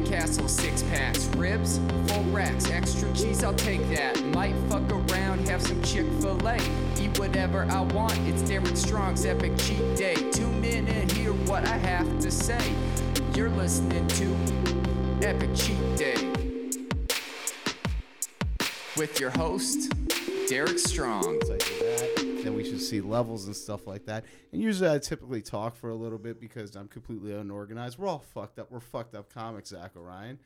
White Castle six packs, ribs, full racks, extra cheese, I'll take that. Might fuck around, have some Chick fil A. Eat whatever I want, it's Derek Strong's epic cheat day. Tune in and hear what I have to say. You're listening to Epic Cheat Day with your host, Derek Strong. Then we should see levels and stuff like that. And usually I typically talk for a little bit because I'm completely unorganized. We're all fucked up. We're fucked up comics, Zako Ryan.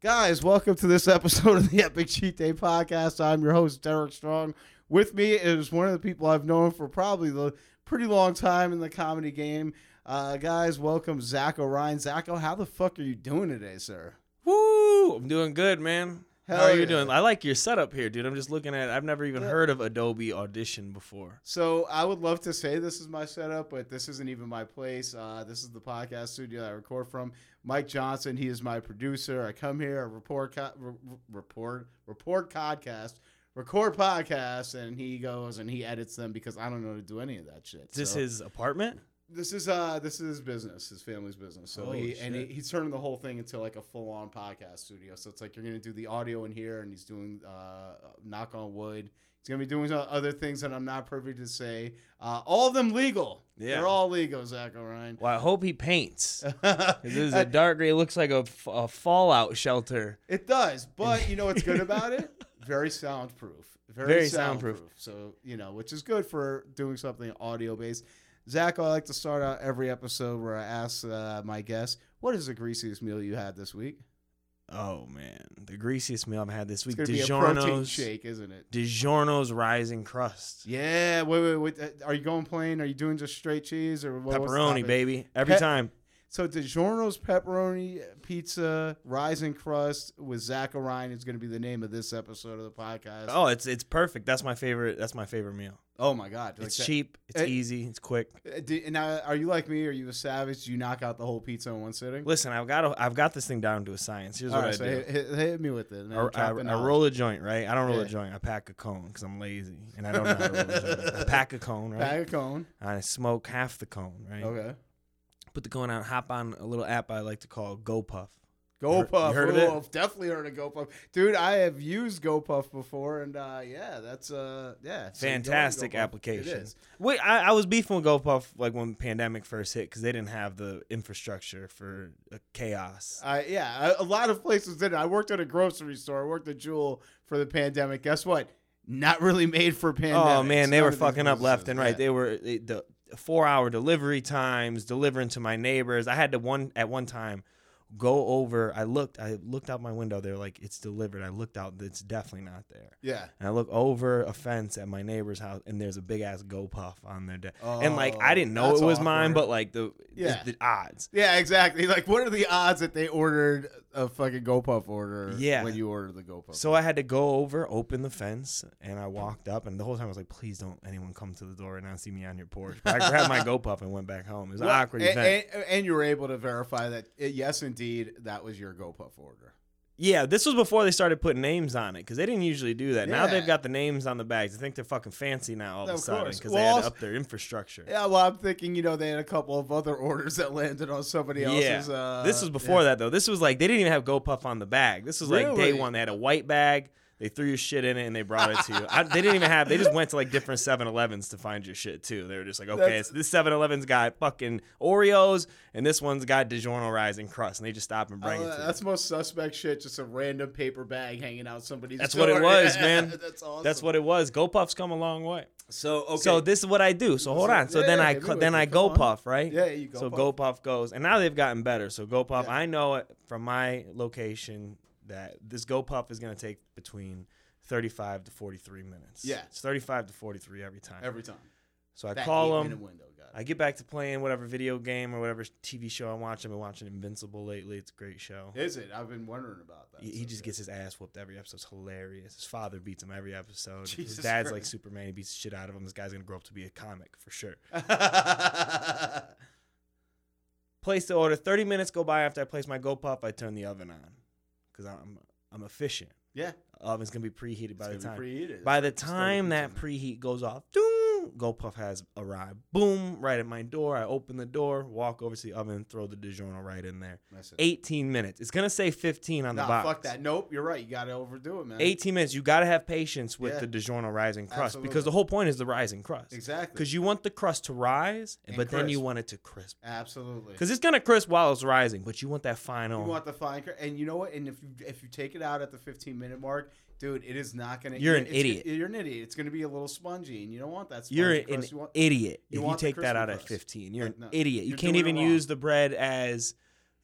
Guys, welcome to this episode of the Epic Cheat Day podcast. I'm your host, Derek Strong. With me is one of the people I've known for probably the pretty long time in the comedy game. Uh, guys, welcome Zako Ryan. Zach, how the fuck are you doing today, sir? Woo! I'm doing good, man. How are you yeah. doing? I like your setup here, dude. I'm just looking at. I've never even Yeah. heard of Adobe Audition before. So I would love to say this is my setup, but this isn't even my place. Uh, this is the podcast studio I record from. Mike Johnson, he is my producer. I come here, I report, co- re- re- report, report podcast, record podcasts, and he goes and he edits them because I don't know how to do any of that shit. Is this So- his apartment? This is uh this is his business, his family's business. So Oh, he and he, shit. he's turning the whole thing into like a full on podcast studio. So it's like you're gonna do the audio in here, and he's doing uh knock on wood. He's gonna be doing other things that I'm not privy to say. Uh, all of them legal. Yeah. they're all legal, Zako Ryan. Well, I hope he paints. This is a dark gray. It looks like a, a fallout shelter. it does, but you know what's good about it? Very soundproof. Very, Very soundproof. soundproof. So you know, which is good for doing something audio based. Zach, I like to start out every episode where I ask uh, my guests, "What is the greasiest meal you had this week?" Oh man, the greasiest meal I've had this It's week. gonna be a protein DiGiorno's shake, isn't it? DiGiorno's rising crust. Yeah. Wait, wait, wait. uh, Are you going plain? Are you doing just straight cheese or what, Pepperoni, baby. Every Pe- time. So DiGiorno's pepperoni pizza, rising crust with Zako Ryan is going to be the name of this episode of the podcast. Oh, it's it's perfect. That's my favorite. That's my favorite meal. Oh my God! Like It's that- cheap. It's Eh, easy. It's quick. Do- and now, are you like me? Are you a savage? Do you knock out the whole pizza in one sitting? Listen, I've got a, I've got this thing down to a science. Here's All what right, I so do. hit, hit, hit me with it. I, I, I roll a joint, right? I don't roll Yeah. a joint. I pack a cone because I'm lazy and I don't know how to roll a joint. I pack a cone, right? Bag of cone. I smoke half the cone, right? Okay. Put the cone out, hop on a little app I like to call GoPuff. Go heard- you Puff. heard of it? Definitely heard of GoPuff, Dude, I have used GoPuff before and uh, yeah, that's uh yeah. Fantastic application. Wait, I, I was beefing with GoPuff like when pandemic first hit because they didn't have the infrastructure for uh, chaos. I yeah, a, a lot of places did. I worked at a grocery store. I worked at Jewel for the pandemic. Guess what? Not really made for pandemic. Oh man, they were fucking up left and right. They, They were they, the four hour delivery times, delivering to my neighbors. I had to one at one time go over. I looked, I looked out my window. They're like, it's delivered. I looked out. It's definitely not there. yeah. And I look over a fence at my neighbor's house, and there's a big ass GoPuff on their desk. and like, I didn't know Oh, it was mine, but like the Yeah. the odds. Yeah, exactly. Like, what are the odds that they ordered a fucking GoPuff order? Yeah. when you ordered the GoPuff. So I had to go over, open the fence, and I walked up, and the whole time I was like, "Please don't anyone come to the door and see me on your porch." But I grabbed my GoPuff and went back home. It was an Well, awkward and, event. and, and you were able to verify that it, yes, indeed, that was your GoPuff order. Yeah, this was before they started putting names on it because they didn't usually do that. Now Yeah. they've got the names on the bags. I think they're fucking fancy now all of, Of a sudden course. because Well, they had to also- up their infrastructure. Yeah, well, I'm thinking, you know, they had a couple of other orders that landed on somebody else's. Uh, this was before that though. This was like they didn't even have GoPuff on the bag. This was like day Really? one. They had a white bag. They threw your shit in it and they brought it to you. I, they didn't even have. They just went to like different 7-Elevens to find your shit too. They were just like, okay, That's- so this 7-Eleven's got fucking Oreos and this one's got DiGiorno Rising Crust, and they just stop and bring Oh, it to you. that's most suspect shit. Just a random paper bag hanging out somebody's. That's what it was, man. That's awesome. That's what it was. GoPuff's come a long way. So okay. So this is what I do. So hold on. So yeah, then yeah, I hit me cl- with then. I Come go on. puff right. yeah, you go. so Puff. GoPuff goes, and now they've gotten better. So GoPuff, Yeah. I know it from my location that this GoPuff is going to take between 35 to 43 minutes. Yeah. it's 35 to 43 every time. every time. so I That call them. Window. I get back to playing whatever video game or whatever TV show I'm watching. I've been watching Invincible lately. It's a great show. Is it? I've been wondering about that. He, he just gets his ass whooped every episode. It's hilarious. His father beats him every episode. Jesus his dad's like Superman. He beats the shit out of him. This guy's gonna grow up to be a comic for sure. Place the order. Thirty minutes go by after I place my GoPuff. I turn the oven on because I'm I'm efficient. yeah, Oven's gonna be preheated by the time. be preheated. By the time that preheat goes off, doom, boom, GoPuff has arrived. Boom, right at my door. I open the door, walk over to the oven, throw the DiGiorno right in there. That's it. 18 minutes. It's gonna say 15 on the box. fuck that. Nope, you're right. You got to overdo it, man. 18 minutes. You gotta have patience with Yeah. the DiGiorno rising crust Absolutely. because the whole point is the rising crust. Exactly. Because you want the crust to rise, And but then you want it to crisp. Absolutely. Because it's gonna crisp while it's rising, but you want that final. You want the fine, and you know what? And if you if you take it out at the 15 minute mark, dude, it is not gonna. You're an idiot. You're an idiot. It's gonna be a little spongy, and you don't want that. Spongy You're an crust. You want, idiot you if you take that out at 15. You're an No, idiot. You can't even use the bread as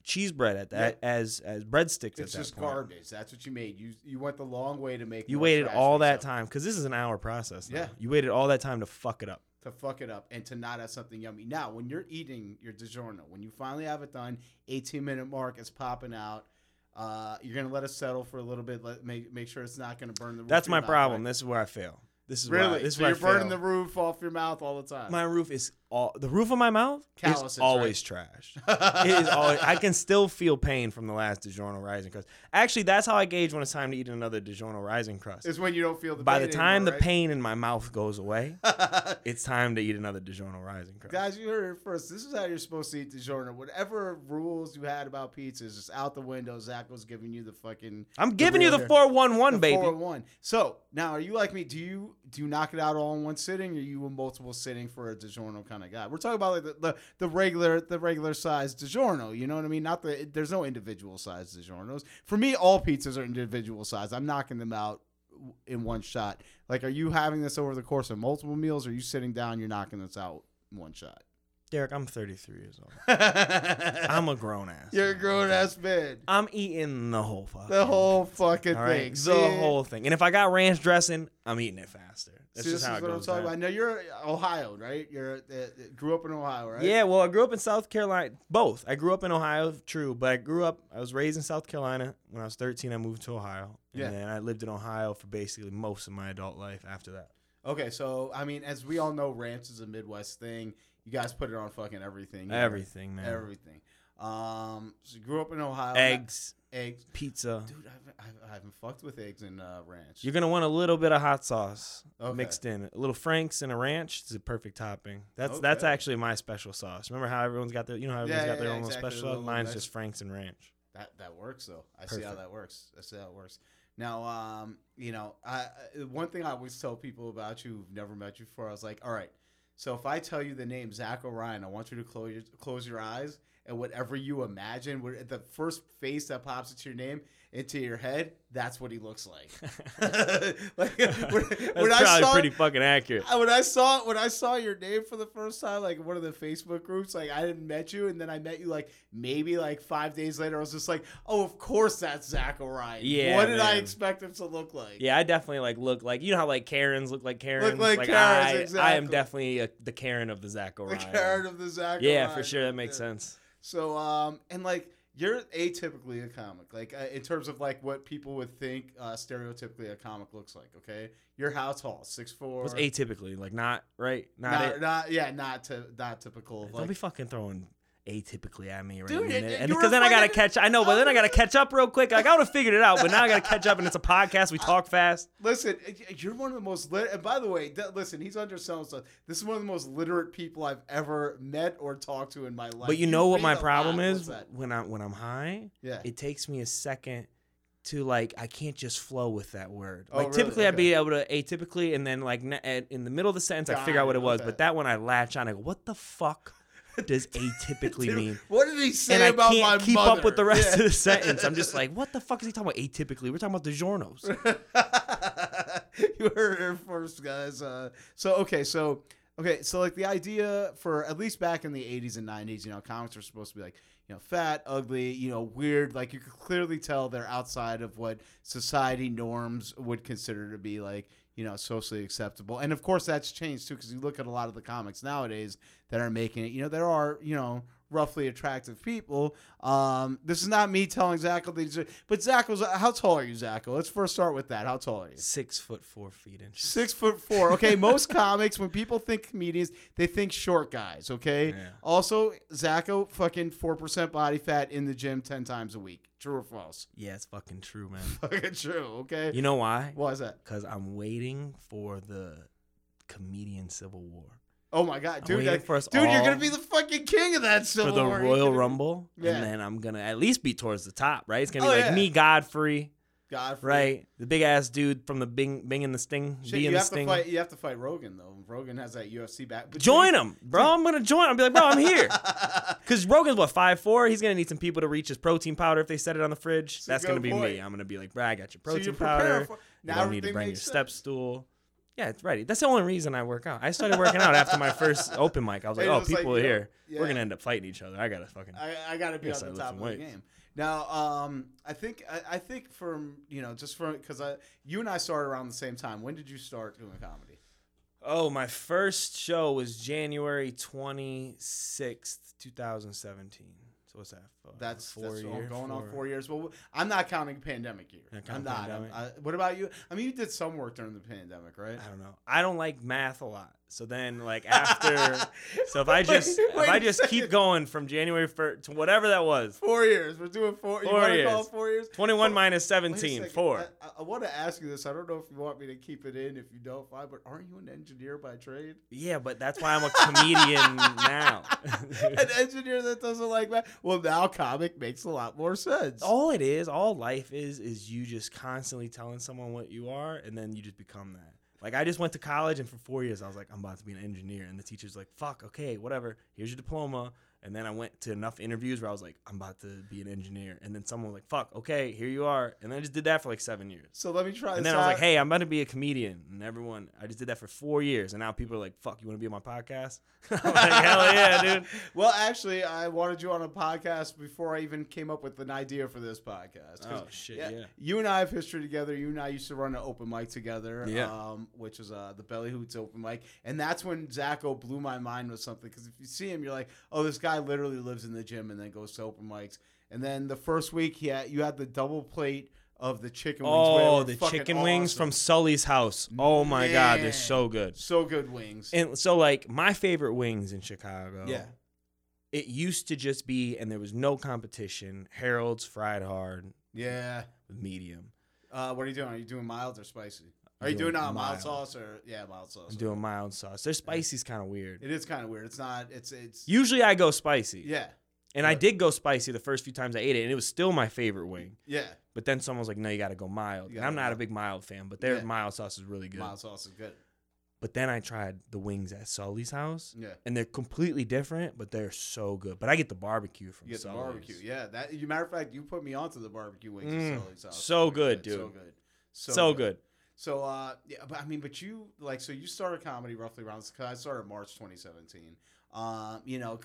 cheese bread at that Yeah. as as breadsticks at it's that just point. garbage. That's what you made. You you went the long way to make. You waited all that time because this is an hour process. now. Yeah. You waited all that time to fuck it up. to fuck it up and to not have something yummy. Now, when you're eating your DiGiorno, when you finally have it done, 18 minute mark, it's popping out. Uh, you're gonna let it settle for a little bit. Let make make sure it's not gonna burn the. Roof That's my problem. right? This is where I fail. This is Really? this is so where you're burning the roof off your mouth all the time. My roof is all the roof of my mouth Calluses, is always trashed. it is always. I can still feel pain from the last DiGiorno rising crust. Actually, that's how I gauge when it's time to eat another DiGiorno rising crust. It's when you don't feel the. By pain the time anymore, the pain in my mouth goes away, it's time to eat another DiGiorno rising crust. Guys, you heard it first. This is how you're supposed to eat DiGiorno. Whatever rules you had about pizza is just out the window. Zach was giving you the fucking. I'm giving you the four one one, the baby. 401. So now, are you like me? Do you do you knock it out all in one sitting, or are you a multiple sitting for a DiGiorno kind of guy? We're talking about like the, the, the regular the regular size DiGiorno. You know what I mean? Not the there's no individual size DiGiornos. For me, all pizzas are individual size. I'm knocking them out in one shot. Like, are you having this over the course of multiple meals? Or are you sitting down? You're knocking this out in one shot. Derek, I'm 33 years old. I'm a grown ass. you're a grown ass man. I'm eating the whole fucking The whole fucking thing. right, the whole thing. And if I got ranch dressing, I'm eating it faster. That's See, this is what I'm talking down. about. Now you're Ohio, right? You're uh, grew up in Ohio, right? Yeah, well, I grew up in South Carolina. Both. I grew up in Ohio, true, but I grew up. I was raised in South Carolina. When I was 13, I moved to Ohio, and Yeah. then I lived in Ohio for basically most of my adult life after that. Okay, so I mean, as we all know, ranch is a Midwest thing. You guys put it on fucking everything. you know? Everything, man. Everything. Um, so you grew up in Ohio. Eggs, Eggs. pizza. Dude, I haven't, I haven't- fucked with eggs in uh, ranch. You're gonna want a little bit of hot sauce Okay. mixed in. A little Frank's and a ranch is a perfect topping. That's that's actually my special sauce. Remember how everyone's got their you know how everyone's Yeah, got their yeah, own exactly, special sauce? Mine's nice- just Frank's and ranch. That that works though. I see how that works. I see how it works. Now, um, you know, I, one thing I always tell people about you who've never met you before, I was like, all right, so if I tell you the name Zako Ryan, I want you to close your close your eyes and whatever you imagine, the first face that pops into your name into your head, that's what he looks like. like when, That's when I probably saw pretty fucking accurate. When I saw when I saw your name for the first time, like one of the Facebook groups, like I didn't met you, and then I met you like maybe like five days later. I was just like, oh, of course that's Zako Ryan. Yeah, what did I expect him to look like? Yeah, I definitely like look like you know how like Karens look like Karens. Look like I, Karens, I am definitely a, the Karen of the Zach the Karen of the Zach. Orion. Yeah, Orion. for sure, that makes Yeah. sense. So, um, and like you're atypically a comic, like uh, in terms of like what people would think uh, stereotypically a comic looks like. Okay, you're how tall? Six four. What's atypically like not right? Not, Not, not yeah, not to not typical. Of, Don't like, be fucking throwing atypically at me right Dude, and because then I gotta catch. I know, but then I gotta catch up real quick. Like I would have figured it out, but now I gotta catch up, and it's a podcast. We talk fast. Listen, you're one of the most lit. And by the way, listen, he's underselling stuff. This is one of the most literate people I've ever met or talked to in my life. But you know what my a lot. problem is when I when I'm high. Yeah. it takes me a second to like I can't just flow with that word. Oh, Like really? typically I'd be able to atypically and then like in the middle of the sentence I figure out what it, it was, okay. but that one I latch on. I go, what the fuck does atypically Dude, mean? What did he say And I about can't my keep mother? up with the rest Yeah. of the sentence. I'm just like, what the fuck is he talking about atypically? We're talking about DiGiorno's. you heard it first, guys. Uh, so okay, so okay, so like the idea for at least back in the '80s and '90s, you know, comics were supposed to be like you know fat, ugly, you know, weird. Like you could clearly tell they're outside of what society norms would consider to be like you know socially acceptable. And of course, that's changed too because you look at a lot of the comics nowadays that are making it. You know, there are you know roughly attractive people. Um, this is not me telling Zako these, but Zako's how tall are you, Zako? Let's first start with that. How tall are you? Six foot four feet inches. Six foot four. Okay, most comics, when people think comedians, they think short guys. Okay. Yeah. Also, Zako, fucking four percent body fat in the gym ten times a week. True or false? Yeah, it's fucking true, man. Fucking true. Okay. You know why? Why is that? Because I'm waiting for the comedian civil war Oh my god, dude! that- for us dude, you're gonna be the fucking king of that Civil for the War. Royal gonna- Rumble, Yeah. and then I'm gonna at least be towards the top, right? It's gonna be Oh, like yeah. me, Godfrey, Godfrey. right? The big ass dude from the Bing, Bing and the Sting, Shit, you have to Sting. fight. You have to fight Rogan though. Rogan has that UFC back. But Join him, bro. I'm gonna join. I'll be like, bro, I'm here. Cause Rogan's what five four. He's gonna need some people to reach his protein powder if they set it on the fridge. That's gonna be me. I'm gonna be like, bro, I got your protein you're powder. for. You don't need to bring your makes step stool. Yeah, it's ready. That's the only reason I work out. I started working out after my first open mic. I was like, it oh, was like, people are yo, here. yeah. We're gonna end up fighting each other. I gotta fucking. I, I got to be Yes, on the lift top some of the weights. game. Now, um, I think I, I think from you know just from because I you and I started around the same time. When did you start doing comedy? Oh, my first show was January 26th, 2017. So what's that? Uh, That's four that's years. going on four years. Well, I'm not counting pandemic year. Not I'm not. pandemic? I, what about you? I mean, you did some work during the pandemic, right? I don't know. I don't like math a lot. So then, like after, so if I just wait if I just keep going from January first to whatever that was, Four years. We're doing four. Four want to call years. it four years? 21 Wait- minus wait a 17, second. four. I, I, I want to ask you this. I don't know if you want me to keep it in. If you don't, fine. But aren't you an engineer by trade? Yeah, but that's why I'm a comedian now. an engineer that doesn't like that. Well, now comic makes a lot more sense. all it is, all life is, is you just constantly telling someone what you are, and then you just become that. Like I just went to college, and for four years I was like, I'm about to be an engineer, and the teacher's like, Fuck, okay, whatever. Here's your diploma. And then I went to enough interviews where I was like, I'm about to be an engineer, and then someone was like, Fuck, okay, here you are, and then I just did that for like seven years. So let me try. And then I was like, "Hey, I'm about to be a comedian," and everyone, I just did that for four years, and now people are like, "Fuck, you want to be on my podcast?" I'm like, "Hell yeah, dude!" Well, actually, I wanted you on a podcast before I even came up with an idea for this podcast. Oh shit, yeah. You and I have history together. You and I used to run an open mic together, Yeah. um, which was uh, the Belly Hoots open mic, and that's when Zako blew my mind with something. Because if you see him, you're like, oh, this guy literally lives in the gym and then goes to open mics. And then the first week, he had, you had the double plate of the chicken wings. Oh, the chicken wings awesome. from Sully's house. Oh my god, they're so good. so good wings. And so, like, my favorite wings in Chicago. yeah, It used to just be, and there was no competition. Harold's fried hard yeah. with medium. Uh, what are you doing? Are you doing mild or spicy? Are you doing, doing uh, mild mild. sauce or yeah, mild sauce? I'm doing mild sauce. Their spicy's kind of weird. It is kind of weird. It's not. It's it's. Usually, I go spicy. yeah, And I did go spicy the first few times I ate it, and it was still my favorite wing. yeah. But then someone was like, "No, you got to go mild." And I'm not a big mild fan, but their Yeah. mild sauce is really good. Mild sauce is good. But then I tried the wings at Sully's house, Yeah. and they're completely different, but they're so good. But I get the barbecue from You get the barbecue. Yeah. That. You matter of fact, you put me onto the barbecue wings. at Mm, Sully's house. so Pretty good, dude. So good. So, good. So uh yeah, but I mean, but you like so you started comedy roughly around because I started March 2017. Um, you know,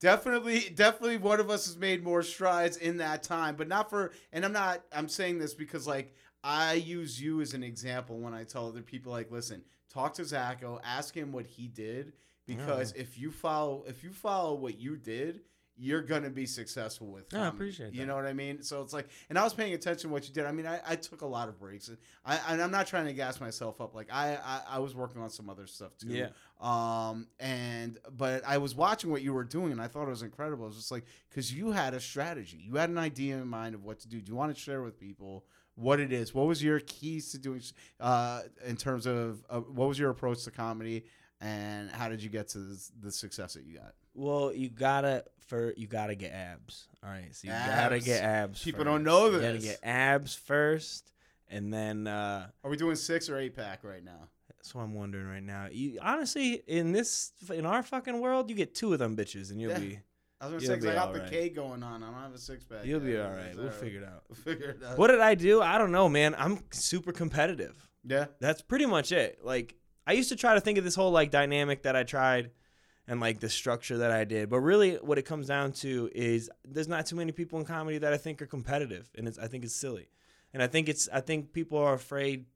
definitely, definitely one of us has made more strides in that time, but not for. And I'm not. I'm saying this because like I use you as an example when I tell other people like, listen, talk to Zako, ask him what he did because if you follow, if you follow what you did. You're gonna be successful with. Yeah, I comedy. appreciate You know what I mean? So it's like, and I was paying attention to what you did. I mean, I, I took a lot of breaks. I, and I'm not trying to gas myself up. Like I, I, I was working on some other stuff too. Yeah. Um. And but I was watching what you were doing, and I thought it was incredible. It was just like because you had a strategy, you had an idea in mind of what to do. Do you want to share with people what it is? What was your keys to doing? Uh, in terms of uh, what was your approach to comedy, and how did you get to this, the success that you got? Well, you gotta for you gotta get abs. All right, so you gotta get abs. People first. don't know this. You gotta get abs first, and then uh, Are we doing six or eight pack right now? that's what I'm wondering right now. You honestly in this in our fucking world, you get two of them bitches, and you'll Yeah. be I was gonna say 'cause I got all the right. K going on. I don't have a six pack. you'll be all right. We'll all figure it out. We'll figure it out. What did I do? I don't know, man. I'm super competitive. Yeah. That's pretty much it. Like I used to try to think of this whole like dynamic that I tried and like the structure that I did. But really what it comes down to is there's not too many people in comedy that I think are competitive and it's I think it's silly. And I think it's I think people are afraid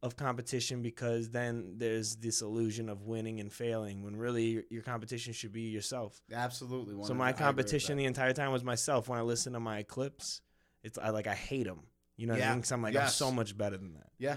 of competition because then there's this illusion of winning and failing when really your, your competition should be yourself. Absolutely. so my competition the entire time was myself. When I listen to my clips, it's I like I hate them. You know what Yeah. I mean? Because I'm like I'm so much better than that. Yeah.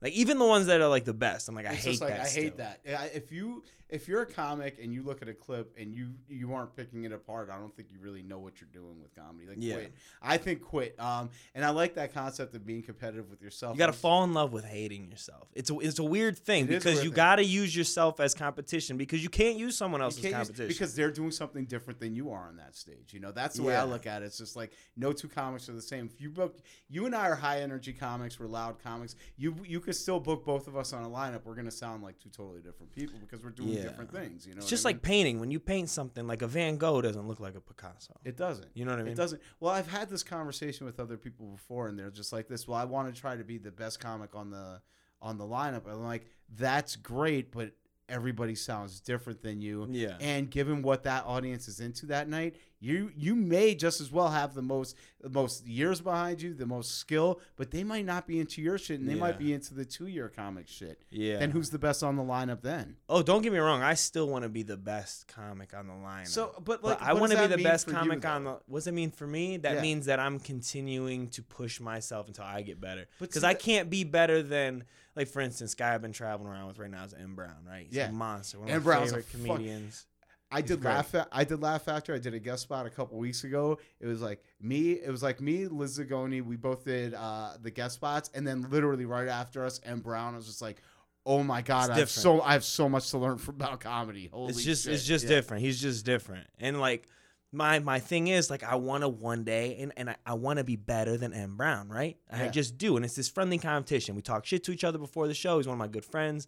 Like even the ones that are like the best, I'm like, I It's hate like that. I hate still. that. If you if you're a comic and you look at a clip and you you aren't picking it apart, I don't think you really know what you're doing with comedy. Like Yeah. quit. I think quit. Um, and I like that concept of being competitive with yourself. You got to fall in love with hating yourself. It's a, it's a weird thing It because you got to use yourself as competition because you can't use someone else's can't use- competition. because they're doing something different than you are on that stage. You know, that's the way I look at it. It's just like no two comics are the same. If you book, you and I are high energy comics, we're loud comics. You you could still book both of us on a lineup. We're gonna sound like two totally different people because we're doing Yeah. Different things. You know, it's just I mean? like painting. When you paint something, like a Van Gogh doesn't look like a Picasso. it doesn't. You know what I mean? It doesn't. Well, I've had this conversation with other people before, and they're just like this. Well, I want to try to be the best comic on the on the lineup. And I'm like, that's great, but everybody sounds different than you. Yeah. And given what that audience is into that night, you you may just as well have the most the most years behind you, the most skill, but they might not be into your shit, and they might be into the two year comic shit. Yeah. Then who's the best on the lineup then? Oh, don't get me wrong. I still want to be the best comic on the line. So, but But like, I want to be the best for you, comic on the. What does it mean for me? That Yeah. means that I'm continuing to push myself until I get better. Because I can't be better than, like for instance, guy I've been traveling around with right now is M Brown, right? He's Yeah. a monster. One of M. my Brown's a favorite fuck- comedians. I He's did great. laugh. Fa- I did laugh factor. I did a guest spot a couple weeks ago. It was like me. It was like me, Liz Zagoni. We both did uh, the guest spots, and then literally right after us, M Brown. Was just like, "Oh my god, I have so I have so much to learn from about comedy." Holy it's just shit. it's just Yeah. different. He's just different. And like my my thing is like I want to one day and, and I, I want to be better than M Brown, right? I just do. And it's this friendly competition. We talk shit to each other before the show. He's one of my good friends.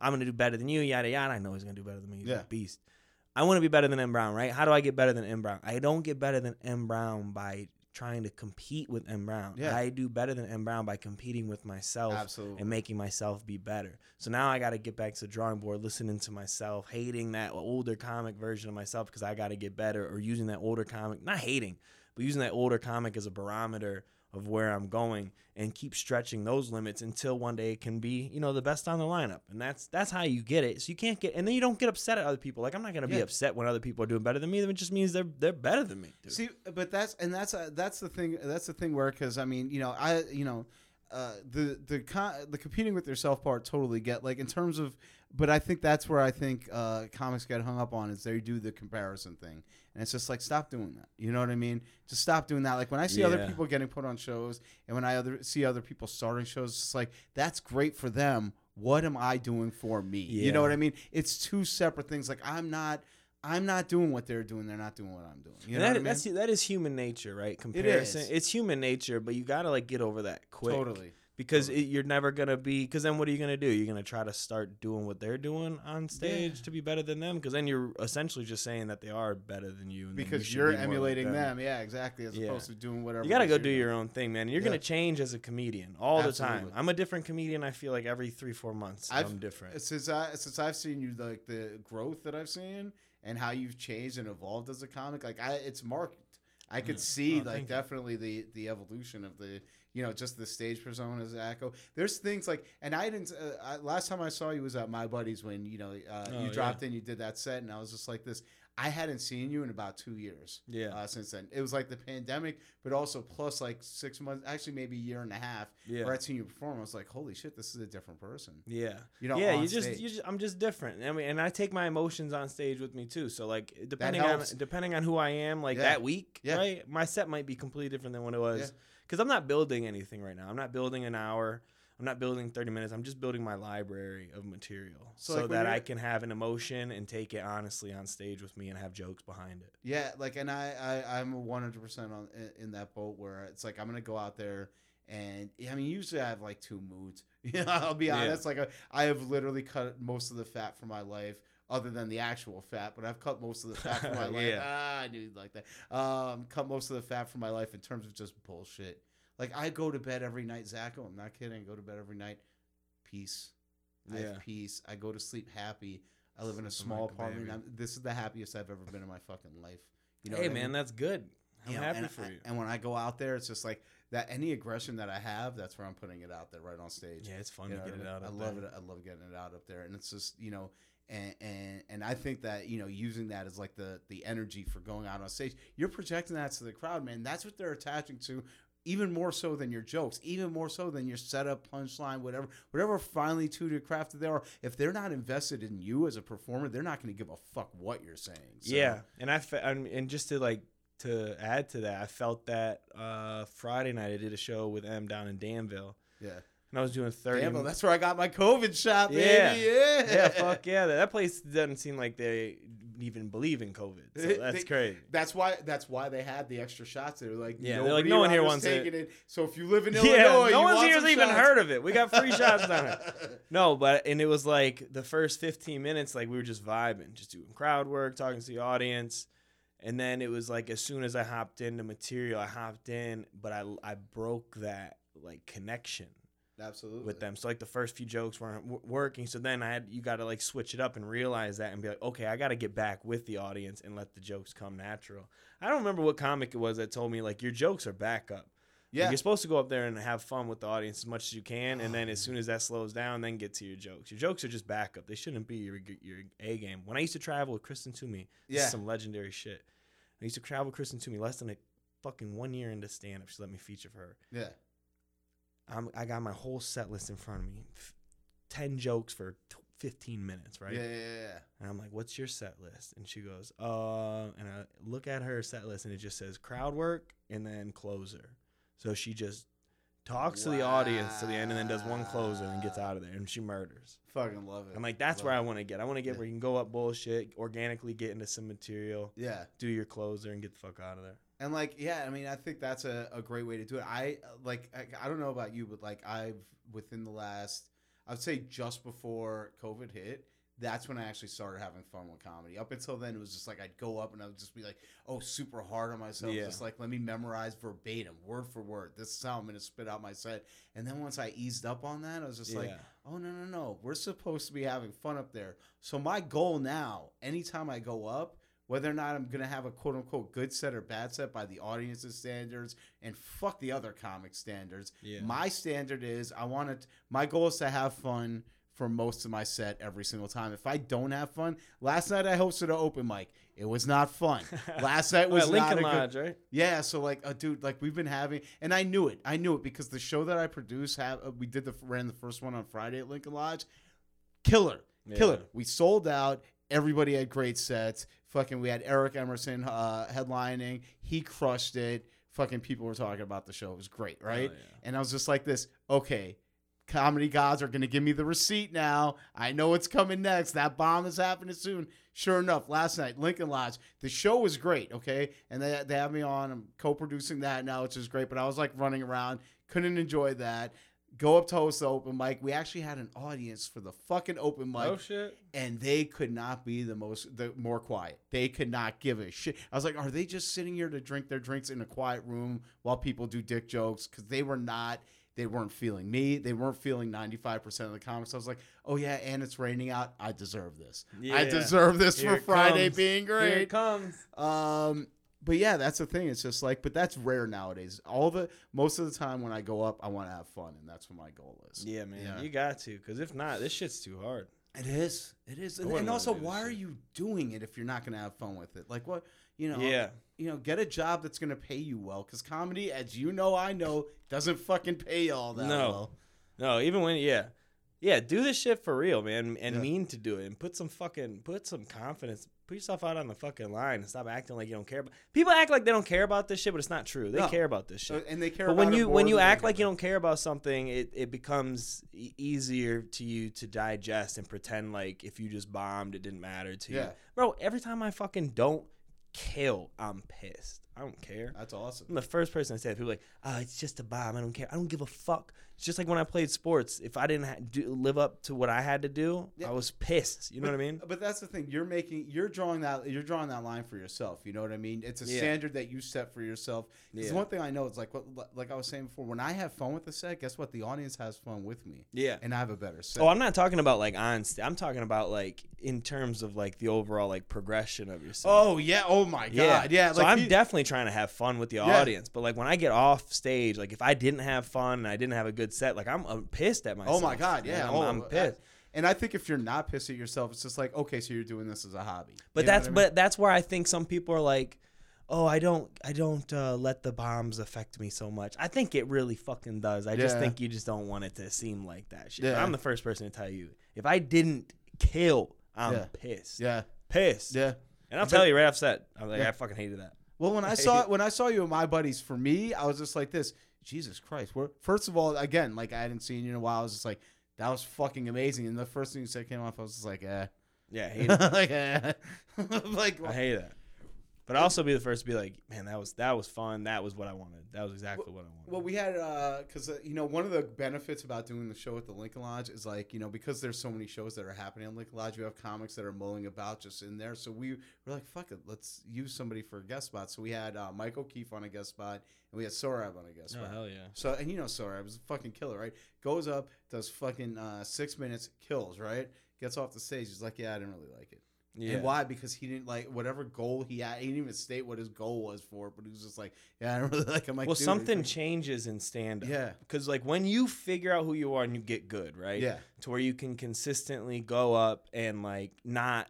I'm gonna do better than you, yada yada. I know he's gonna do better than me. He's Yeah. a beast. I want to be better than M Brown, right? How do I get better than M Brown? I don't get better than M Brown by trying to compete with M Brown. Yeah. I do better than M Brown by competing with myself Absolutely. and making myself be better. So now I got to get back to the drawing board, listening to myself, hating that older comic version of myself because I got to get better, or using that older comic, not hating, but using that older comic as a barometer of where I'm going and keep stretching those limits until one day it can be, you know, the best on the lineup. And that's that's how you get it. So you can't get and then you don't get upset at other people. Like I'm not gonna be upset when other people are doing better than me. It just means they're they're better than me. Dude. See, but that's and that's uh, that's the thing. That's the thing where because I mean, you know, I you know, uh, the the con- the competing with yourself part totally get like in terms of, but I think that's where I think uh, comics get hung up on is they do the comparison thing, and it's just like stop doing that. You know what I mean? Just stop doing that. Like when I see other people getting put on shows, and when I other see other people starting shows, it's like that's great for them. What am I doing for me? You know what I mean? It's two separate things. Like I'm not. I'm not doing what they're doing. They're not doing what I'm doing. You know that, what I mean? that's that is human nature, right? Comparison. is. It's human nature, but you gotta like get over that quick. Totally. because it, you're never gonna be because then what are you gonna do you're gonna try to start doing what they're doing on stage Yeah. to be better than them because then you're essentially just saying that they are better than you and then you because you're be more like emulating them. Yeah, exactly. As Yeah. opposed to doing whatever. you gotta go do your own thing man you're Yeah. gonna change as a comedian all the time i'm a different comedian i feel like every three four months I've- am different Since I since I've seen you, like the growth that I've seen and how you've changed and evolved as a comic, like I, it's marked. I could Yeah. see Oh, like thank you. definitely the the evolution of the you know just the stage persona as Echo. There's things like, and I didn't. Uh, I, last time I saw you was at my buddies when you know uh, Oh, you yeah. dropped in, you did that set, and I was just like this. I hadn't seen you in about two years. Yeah. Uh, since then, it was like the pandemic, but also plus like six months, actually maybe a year and a half. Yeah. Where I'd seen you perform, I was like, holy shit, this is a different person. yeah You know, yeah you just stage. you just i'm just different i mean and i take my emotions on stage with me too so like depending on depending on who i am like Yeah. that week Yeah. right my set might be completely different than what it was Yeah. because i'm not building anything right now i'm not building an hour i'm not building 30 minutes i'm just building my library of material So, so, like, that i can have an emotion and take it honestly on stage with me and have jokes behind it Yeah, like, and I, I I'm 100 percent on in, that boat where it's like I'm gonna go out there, and I mean, usually I have like two moods. You know, I'll be Yeah. honest. Like, I, I have literally cut most of the fat from my life, other than the actual fat. But I've cut most of the fat from my life. Yeah. Ah, I knew you'd like that. Um, cut most of the fat from my life in terms of just bullshit. Like, I go to bed every night, Zako. Oh, I'm not kidding. I go to bed every night. Peace. I Yeah. have peace. I go to sleep happy. I live in a small apartment. I'm, this is the happiest I've ever been in my fucking life. You know hey what I man mean? that's good i'm You know, happy for I- you And when I go out there, it's just like that. Any aggression that I have, that's where I'm putting it out there, right on stage. yeah it's fun You to know get it out I love there. it. I love getting it out up there, and it's just you know, and and and I think that you know, using that as like the the energy for going out on stage, you're projecting that to the crowd, man. That's what they're attaching to. Even more so than your jokes, even more so than your setup, punchline, whatever, whatever finely tuned crafted they are. If they're not invested in you as a performer, they're not going to give a fuck what you're saying. So, Yeah, and I fe- and just to like to add to that, I felt that uh, Friday night I did a show with M down in Danville, yeah. and I was doing thirty. Damn, that's where I got my COVID shot, baby. Yeah. Yeah, yeah, fuck yeah, that, that place doesn't seem like they even believe in COVID. So that's they- crazy. That's why. That's why they had the extra shots. They were like, Yeah, they're like, no one here wants it. it. So if you live in Yeah, Illinois, no you one's here's even shots. heard of it. We got free shots down it. No, but and it was like the first 15 minutes, like we were just vibing, just doing crowd work, talking to the audience, and then it was like as soon as I hopped into material, I hopped in, but I I broke that like connection Absolutely. with them. So like the first few jokes weren't w- working. So then I had you got to like switch it up and realize that and be like, okay, I got to get back with the audience and let the jokes come natural. I don't remember what comic it was that told me like your jokes are backup. Like, Yeah. you're supposed to go up there and have fun with the audience as much as you can, and oh, then as soon as that slows down, then get to your jokes. Your jokes are just backup. They shouldn't be your your A game. When I used to travel with Kristen Toomey, this Yeah. some legendary shit. I used to travel with Kristen Toomey less than a fucking one year into stand up. She let me feature for her. Yeah. I'm, I got my whole set list in front of me, F- ten jokes for t- 15 minutes, right? Yeah, yeah, yeah. And I'm like, "What's your set list?" And she goes, "Uh," and I look at her set list, and it just says crowd work and then closer. So she just talks to the audience to the end, and then does one closer and gets out of there, and she murders. Fucking love it. I'm like, that's Love where I want to get. I want to get Yeah. where you can go up bullshit, organically get into some material, Yeah. do your closer, and get the fuck out of there. And like, yeah, I mean, I think that's a, a great way to do it. I like, I, I don't know about you, but like, I've within the last, I'd say just before COVID hit, that's when I actually started having fun with comedy. Up until then, it was just like I'd go up and I would just be like, oh, super hard on myself. Yeah. Just like, let me memorize verbatim, word for word. This is how I'm going to spit out my set. And then once I eased up on that, I was just like, oh, no, no, no. We're supposed to be having fun up there. So my goal now, anytime I go up, whether or not I'm gonna have a quote unquote good set or bad set by the audience's standards and fuck the other comic standards. Yeah. My standard is I want it. My goal is to have fun for most of my set every single time. If I don't have fun, last night I hosted an open mic. It was not fun. Last night was Lincoln a good, Lodge, right? yeah, so like, uh, dude, like we've been having, and I knew it. I knew it because the show that I produce, have uh, we did the ran the first one on Friday at Lincoln Lodge, killer, killer. Yeah. We sold out. Everybody had great sets. Fucking, we had Eric Emerson uh, headlining. He crushed it. Fucking, people were talking about the show. It was great, right? yeah. And I was just like, this. Okay, comedy gods are gonna give me the receipt now. I know it's coming next. That bomb is happening soon. Sure enough, last night, Lincoln Lodge, the show was great, okay? And they, they have me on. I'm co-producing that now, which is great. But I was like running around, couldn't enjoy that. Go up to host the open mic. We actually had an audience for the fucking open mic oh shit. and they could not be the most the more quiet. They could not give a shit. I was like, are they just sitting here to drink their drinks in a quiet room while people do dick jokes? Because they were not. They weren't feeling me. They weren't feeling ninety five percent of the comics. I was like, oh yeah, and it's raining out. I deserve this. I deserve this Here for Friday comes. being Here it great. comes. Um, but yeah, that's the thing. It's just like, but that's rare nowadays. All the most of the time when I go up, I want to have fun, and that's what my goal is. Yeah, man, Yeah. you got to, because if not, this shit's too hard. It is. It is. And, and also, why are you doing it if you're not going to have fun with it? Like what? You know. Yeah. You know, get a job that's going to pay you well because comedy, as you know, I know, doesn't fucking pay all that No. well. No, even when yeah, yeah, do this shit for real, man, and Yeah. mean to do it, and put some fucking put some confidence, put yourself out on the fucking line, and stop acting like you don't care. about People act like they don't care about this shit, but it's not true. They No. care about this shit. And they care. But when you when you act like you don't care about something, it, it becomes e- easier to you to digest and pretend like if you just bombed, it didn't matter to you. Yeah. Bro, every time I fucking don't kill, I'm pissed. I don't care. That's awesome. I'm the first person I say it. People are like, oh, it's just a bomb. I don't care. I don't give a fuck. It's just like when I played sports. If I didn't ha- do, live up to what I had to do, Yeah. I was pissed. You know but, what I mean? But that's the thing. You're making. You're drawing that. You're drawing that line for yourself. You know what I mean? It's a Yeah. standard that you set for yourself. Because Yeah. one thing I know is like what, like I was saying before. When I have fun with the set, guess what? The audience has fun with me. Yeah. And I have a better set. Oh, I'm not talking about like on. I'm talking about like in terms of like the overall like progression of yourself. Oh yeah. Oh my god. Yeah. so like I'm definitely trying to have fun with the audience, but like when I get off stage, like if I didn't have fun and I didn't have a good set, like I'm, I'm pissed at myself. Oh my god, man. yeah. I'm, oh, I'm I- pissed. and I think if you're not pissed at yourself, it's just like, okay, so you're doing this as a hobby. But You that's I mean? but that's where I think some people are like, oh, I don't, I don't uh, let the bombs affect me so much. I think it really fucking does. I just think you just don't want it to seem like that shit. Yeah. I'm the first person to tell you if I didn't kill, I'm Yeah. pissed. Yeah, Pissed. yeah. And I'll tell you right off set, I'm like, Yeah. I fucking hated that. Well, when I saw it, when I saw you with my buddies, for me, I was just like this. Jesus Christ! We're, first of all, again, like I hadn't seen you in a while. I was just like, that was fucking amazing. And the first thing you said came off, I was just like, eh, Yeah, I hate it. like, eh. like, I hate that. But I'll also be the first to be like, man, that was that was fun. That was what I wanted. That was exactly what I wanted. Well, we had because uh, you know one of the benefits about doing the show at the Lincoln Lodge is like you know because there's so many shows that are happening at Lincoln Lodge, we have comics that are mulling about just in there. So we were like, fuck it, let's use somebody for a guest spot. So we had uh, Mike O'Keefe on a guest spot, and we had Sorab on a guest oh spot. hell yeah. So and you know Sorab was a fucking killer, right? Goes up, does fucking uh, six minutes, kills, right? Gets off the stage. He's like, yeah, I didn't really like it. Yeah. And why? Because he didn't like whatever goal he had. He didn't even state what his goal was for, it, but he was just like, yeah, I don't really like him. Like, well, something changes in stand up. Yeah. Because like when you figure out who you are and you get good, right? Yeah. To where you can consistently go up and like not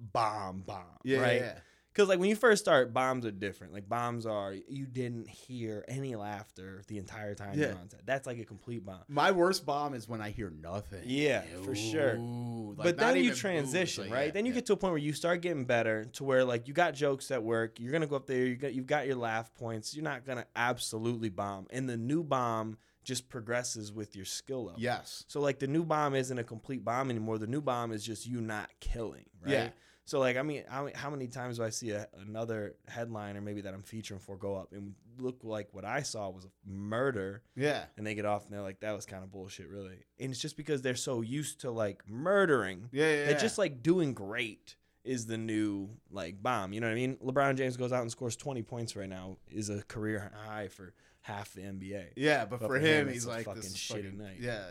bomb bomb. Yeah, Right. yeah, Because like when you first start, bombs are different. Like bombs are you didn't hear any laughter the entire time Yeah. you're on set. That's like a complete bomb. My worst bomb is when I hear nothing. Yeah, for sure. Like, but then you transition, like, right? yeah, then you yeah. get to a point where you start getting better to where like you got jokes that work. You're gonna go up there. You got you've got your laugh points. You're not gonna absolutely bomb, and the new bomb just progresses with your skill level. Yes. So like the new bomb isn't a complete bomb anymore. The new bomb is just you not killing, right? Yeah. So like I mean, how, how many times do I see a, another headliner maybe that I'm featuring for go up and look like what I saw was a murder, Yeah. and they get off and they're like that was kind of bullshit, really. And it's just because they're so used to like murdering Yeah. Yeah. yeah. just like doing great is the new like bomb. You know what I mean? LeBron James goes out and scores 20 points right now is a career high for half the NBA. Yeah, but, But for him, him, he's like fucking this shitty fucking, night. Yeah.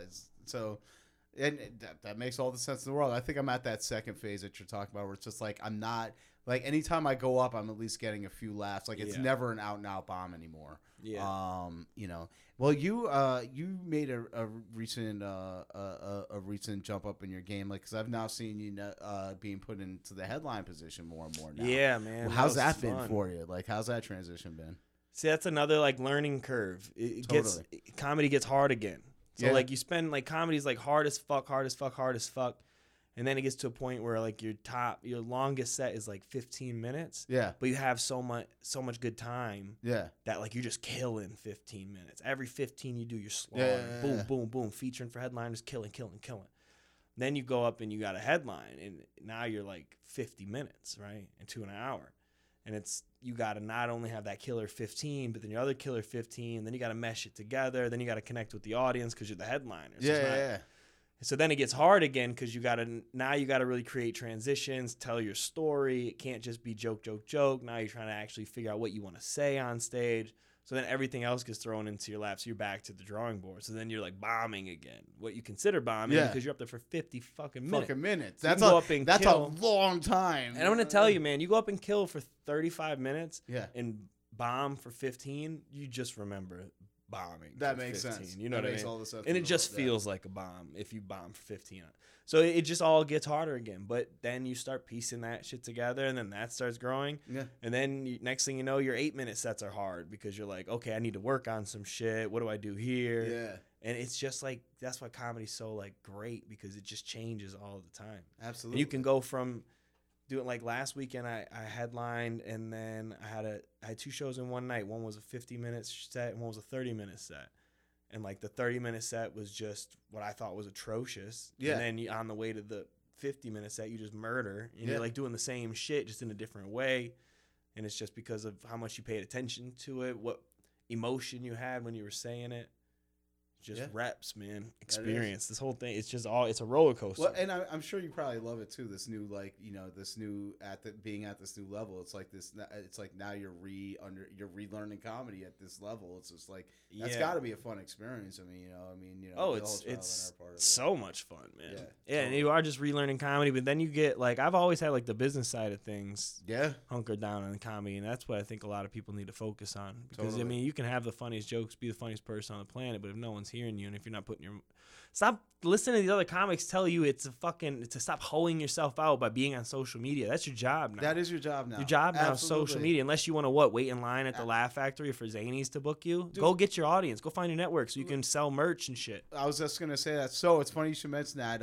So, and that, that makes all the sense in the world. I think I'm at that second phase that you're talking about, where it's just like I'm not like anytime I go up, I'm at least getting a few laughs. Like it's Yeah. never an out and out bomb anymore. Yeah. Um, you know, well, you uh, you made a, a recent uh, a, a, recent jump up in your game, like because I've now seen you uh, being put into the headline position more and more now. yeah, man. Well, how's was that been for you? Like, how's that transition been? See, that's another like learning curve. It, it gets comedy gets hard again. So Yeah. like you spend like comedy's like hard as fuck, hard as fuck, hard as fuck, and then it gets to a point where like your top, your longest set is like 15 minutes, Yeah, but you have so much, so much good time yeah, that like you're just killing 15 minutes. Every 15 you do, you're slaughter. Yeah, yeah, boom, boom, boom, featuring for headliners, killing, killing, killing. Then you go up and you got a headline, and now you're like 50 minutes, right, into an hour, and it's you got to not only have that killer 15, but then your other killer 15. Then you got to mesh it together. Then you got to connect with the audience because you're the headliner. So yeah, it's yeah, yeah. so then it gets hard again because you got to now you got to really create transitions, tell your story. It can't just be joke, joke, joke. Now you're trying to actually figure out what you want to say on stage. So then everything else gets thrown into your lap. So you're back to the drawing board. So then you're like bombing again. What you consider bombing Yeah. because you're up there for 50 fucking minutes. Fucking minutes. That's can a up and that's kill. a long time. And I'm gonna tell you, man, you go up and kill for 35 minutes Yeah, and bomb for 15. You just remember bombing. that makes 15, sense. You know that what I mean? all the and it just world, yeah. feels like a bomb if you bomb for 15 so it it just all gets harder again but then you start piecing that shit together and then that starts growing Yeah, and then you, next thing you know your eight minute sets are hard because you're like okay i need to work on some shit what do i do here yeah, and it's just like that's why comedy's so like great because it just changes all the time absolutely. and you can go from doing like last weekend I, I headlined and then I had a I had two shows in one night. One was a 50 minute set and one was a 30 minute set. And like the 30 minute set was just what I thought was atrocious. Yeah. And then you, on the way to the 50 minute set, you just murder and Yeah. you're like doing the same shit just in a different way. And it's just because of how much you paid attention to it, what emotion you had when you were saying it. Just Yeah. reps, man. Experience. This whole thing, it's just all, it's a roller coaster. Well, and I, I'm sure you probably love it too. This new, like you know, this new at the being at this new level. It's like this. It's like now you're re under you're relearning comedy at this level. It's just like that's Yeah. got to be a fun experience. I mean, you know, I mean, you know, Oh, it's whole trial and it's of it. so much fun, man. Yeah, Yeah, and you are just relearning comedy, but then you get like I've always had like the business side of things yeah, hunkered down on comedy, and that's what I think a lot of people need to focus on. Because Totally. I mean, you can have the funniest jokes, be the funniest person on the planet, but if no one's hearing you, and if you're not putting your Stop listening to these other comics tell you it's a fucking to stop hoeing yourself out by being on social media. That's your job now. That is your job now. Your job now is social media. Unless you want to what wait in line at the Laugh Factory for Zanies to book you, go get your audience. Go find your network so you can sell merch and shit. I was just gonna say that. So it's funny you should mention that,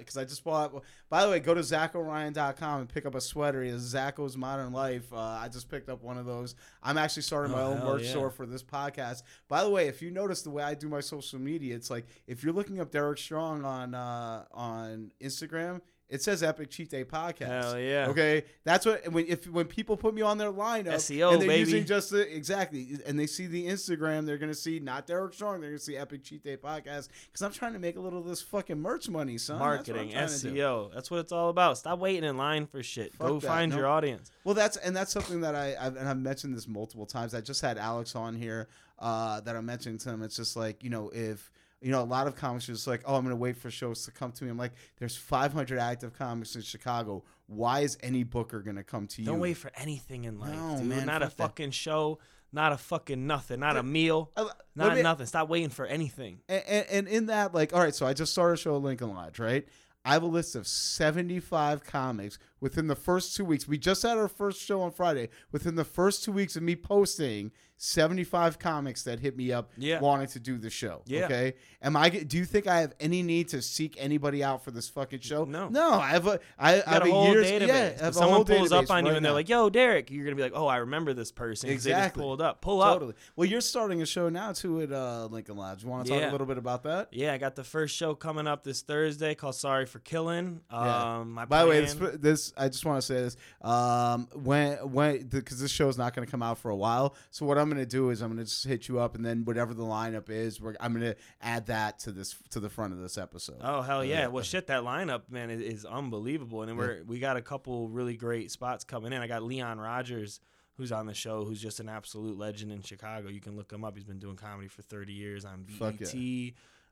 because I just bought. By the way, go to ZakoRyan.com and pick up a sweater. It's Zako's Modern Life. Uh, I just picked up one of those. I'm actually starting my Oh, own merch yeah. store for this podcast. By the way, if you notice the way I do my social media, it's like if you're looking up Derek Strong on uh, on Instagram. It says Epic Cheat Day Podcast. Hell yeah. Okay, that's what when if when people put me on their lineup SEO, and they're baby. using just the exactly, and they see the Instagram, they're gonna see not Derek Strong, they're gonna see Epic Cheat Day Podcast because I'm trying to make a little of this fucking merch money, son. That's Marketing, do. SEO. That's what it's all about. Stop waiting in line for shit. Fuck go that. find No. your audience. Well, that's and that's something that I I've, and I've mentioned this multiple times. I just had Alex on here uh, that I'm mentioning to him. It's just like you know if you know a lot of comics are just like oh I'm gonna wait for shows to come to me. I'm like there's 500 active comics in Chicago. Why is any booker gonna come to you? Don't wait for anything in life, No, dude. man, not a fuck that. fucking show, not a fucking nothing, not a meal, Uh, not me- nothing. Stop waiting for anything. and, and, and in that, like, all right, so I just started a show at Lincoln Lodge, right? I have a list of 75 comics within the first two weeks. We just had our first show on Friday. Within the first two weeks of me posting, 75 comics that hit me up Yeah. wanting to do the show. Yeah. Okay. Am I? Do you think I have any need to seek anybody out for this fucking show? No. No. I have a. I, I You have got a whole year's, database. Yeah, I If have someone pulls up on you right and they're like, "Yo, Derek," you're gonna be like, "Oh, I remember this person." 'cause They just Exactly. pulled up. Pull up. Totally. Well, you're starting a show now too at uh, Lincoln Lodge. You want to talk Yeah. a little bit about that? Yeah, I got the first show coming up this Thursday called "Sorry for Killing." Um, my By the way, this, this I just want to say this. Um, when when because this show is not going to come out for a while, so what I'm going to do is I'm going to just hit you up, and then whatever the lineup is, we're, I'm going to add that to this to the front of this episode. Oh hell yeah! Yeah. Well, shit, that lineup man is, is unbelievable, and then we're we got a couple really great spots coming in. I got Leon Rogers, who's on the show, who's just an absolute legend in Chicago. You can look him up. He's been doing comedy for thirty years on Fuck BET,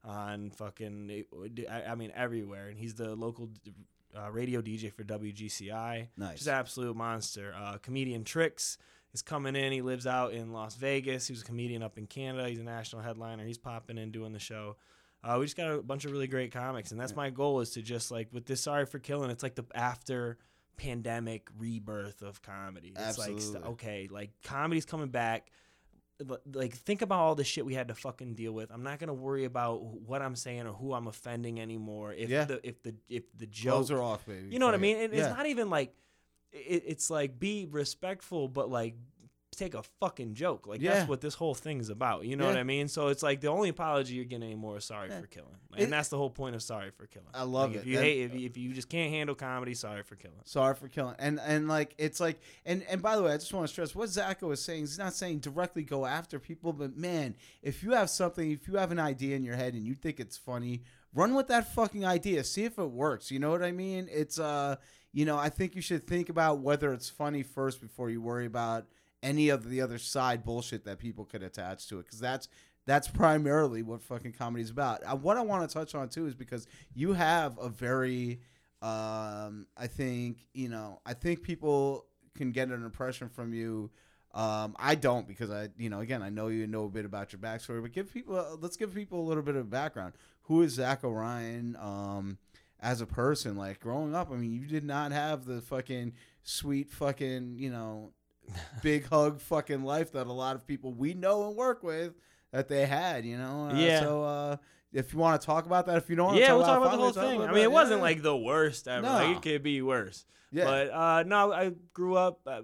on fucking, I, I mean everywhere, and he's the local uh, radio DJ for WGCI. Nice. just an absolute monster. Uh, comedian Tricks is coming in. He lives out in Las Vegas. He was a comedian up in Canada. He's a national headliner. He's popping in doing the show. Uh, we just got a bunch of really great comics, and that's my goal is to just like with this Sorry for Killing. It's like the after pandemic rebirth of comedy. It's like Absolutely. okay, like comedy's coming back. Like think about all the shit we had to fucking deal with. I'm not gonna worry about what I'm saying or who I'm offending anymore. If Yeah. the if the if the joke Clothes are off, baby. you know what I mean? it. Yeah. It's not even like it, it's like be respectful, but like take a fucking joke. Like Yeah. that's what this whole thing's about. You know what I mean? So it's like the only apology you're getting anymore is sorry Yeah. for killing, It- and that's the whole point of sorry for killing. I love Like, it. If you And- hate, if you, if you just can't handle comedy, sorry for killing. Sorry for killing. And and like it's like and and by the way, I just want to stress what Zako is saying. He's not saying directly go after people, but man, if you have something, if you have an idea in your head and you think it's funny, run with that fucking idea. See if it works. You know what I mean? It's uh, you know, I think you should think about whether it's funny first before you worry about any of the other side bullshit that people could attach to it because that's that's primarily what fucking comedy is about. Uh, what I want to touch on too is because you have a very um, I think you know. I think people can get an impression from you. Um, I don't because I, you know, again, I know you know a bit about your backstory, but give people, let's give people a little bit of background. Who is Zako Ryan um, as a person? Like growing up, I mean, you did not have the fucking sweet fucking, you know, big hug fucking life that a lot of people we know and work with that they had. You know, uh, Yeah. So uh, if you want to talk about that, if you don't, yeah, we'll talk about about the whole thing. I mean, it wasn't yeah. like the worst ever. No. Like it could be worse. yeah. But uh, no, I grew up. Uh,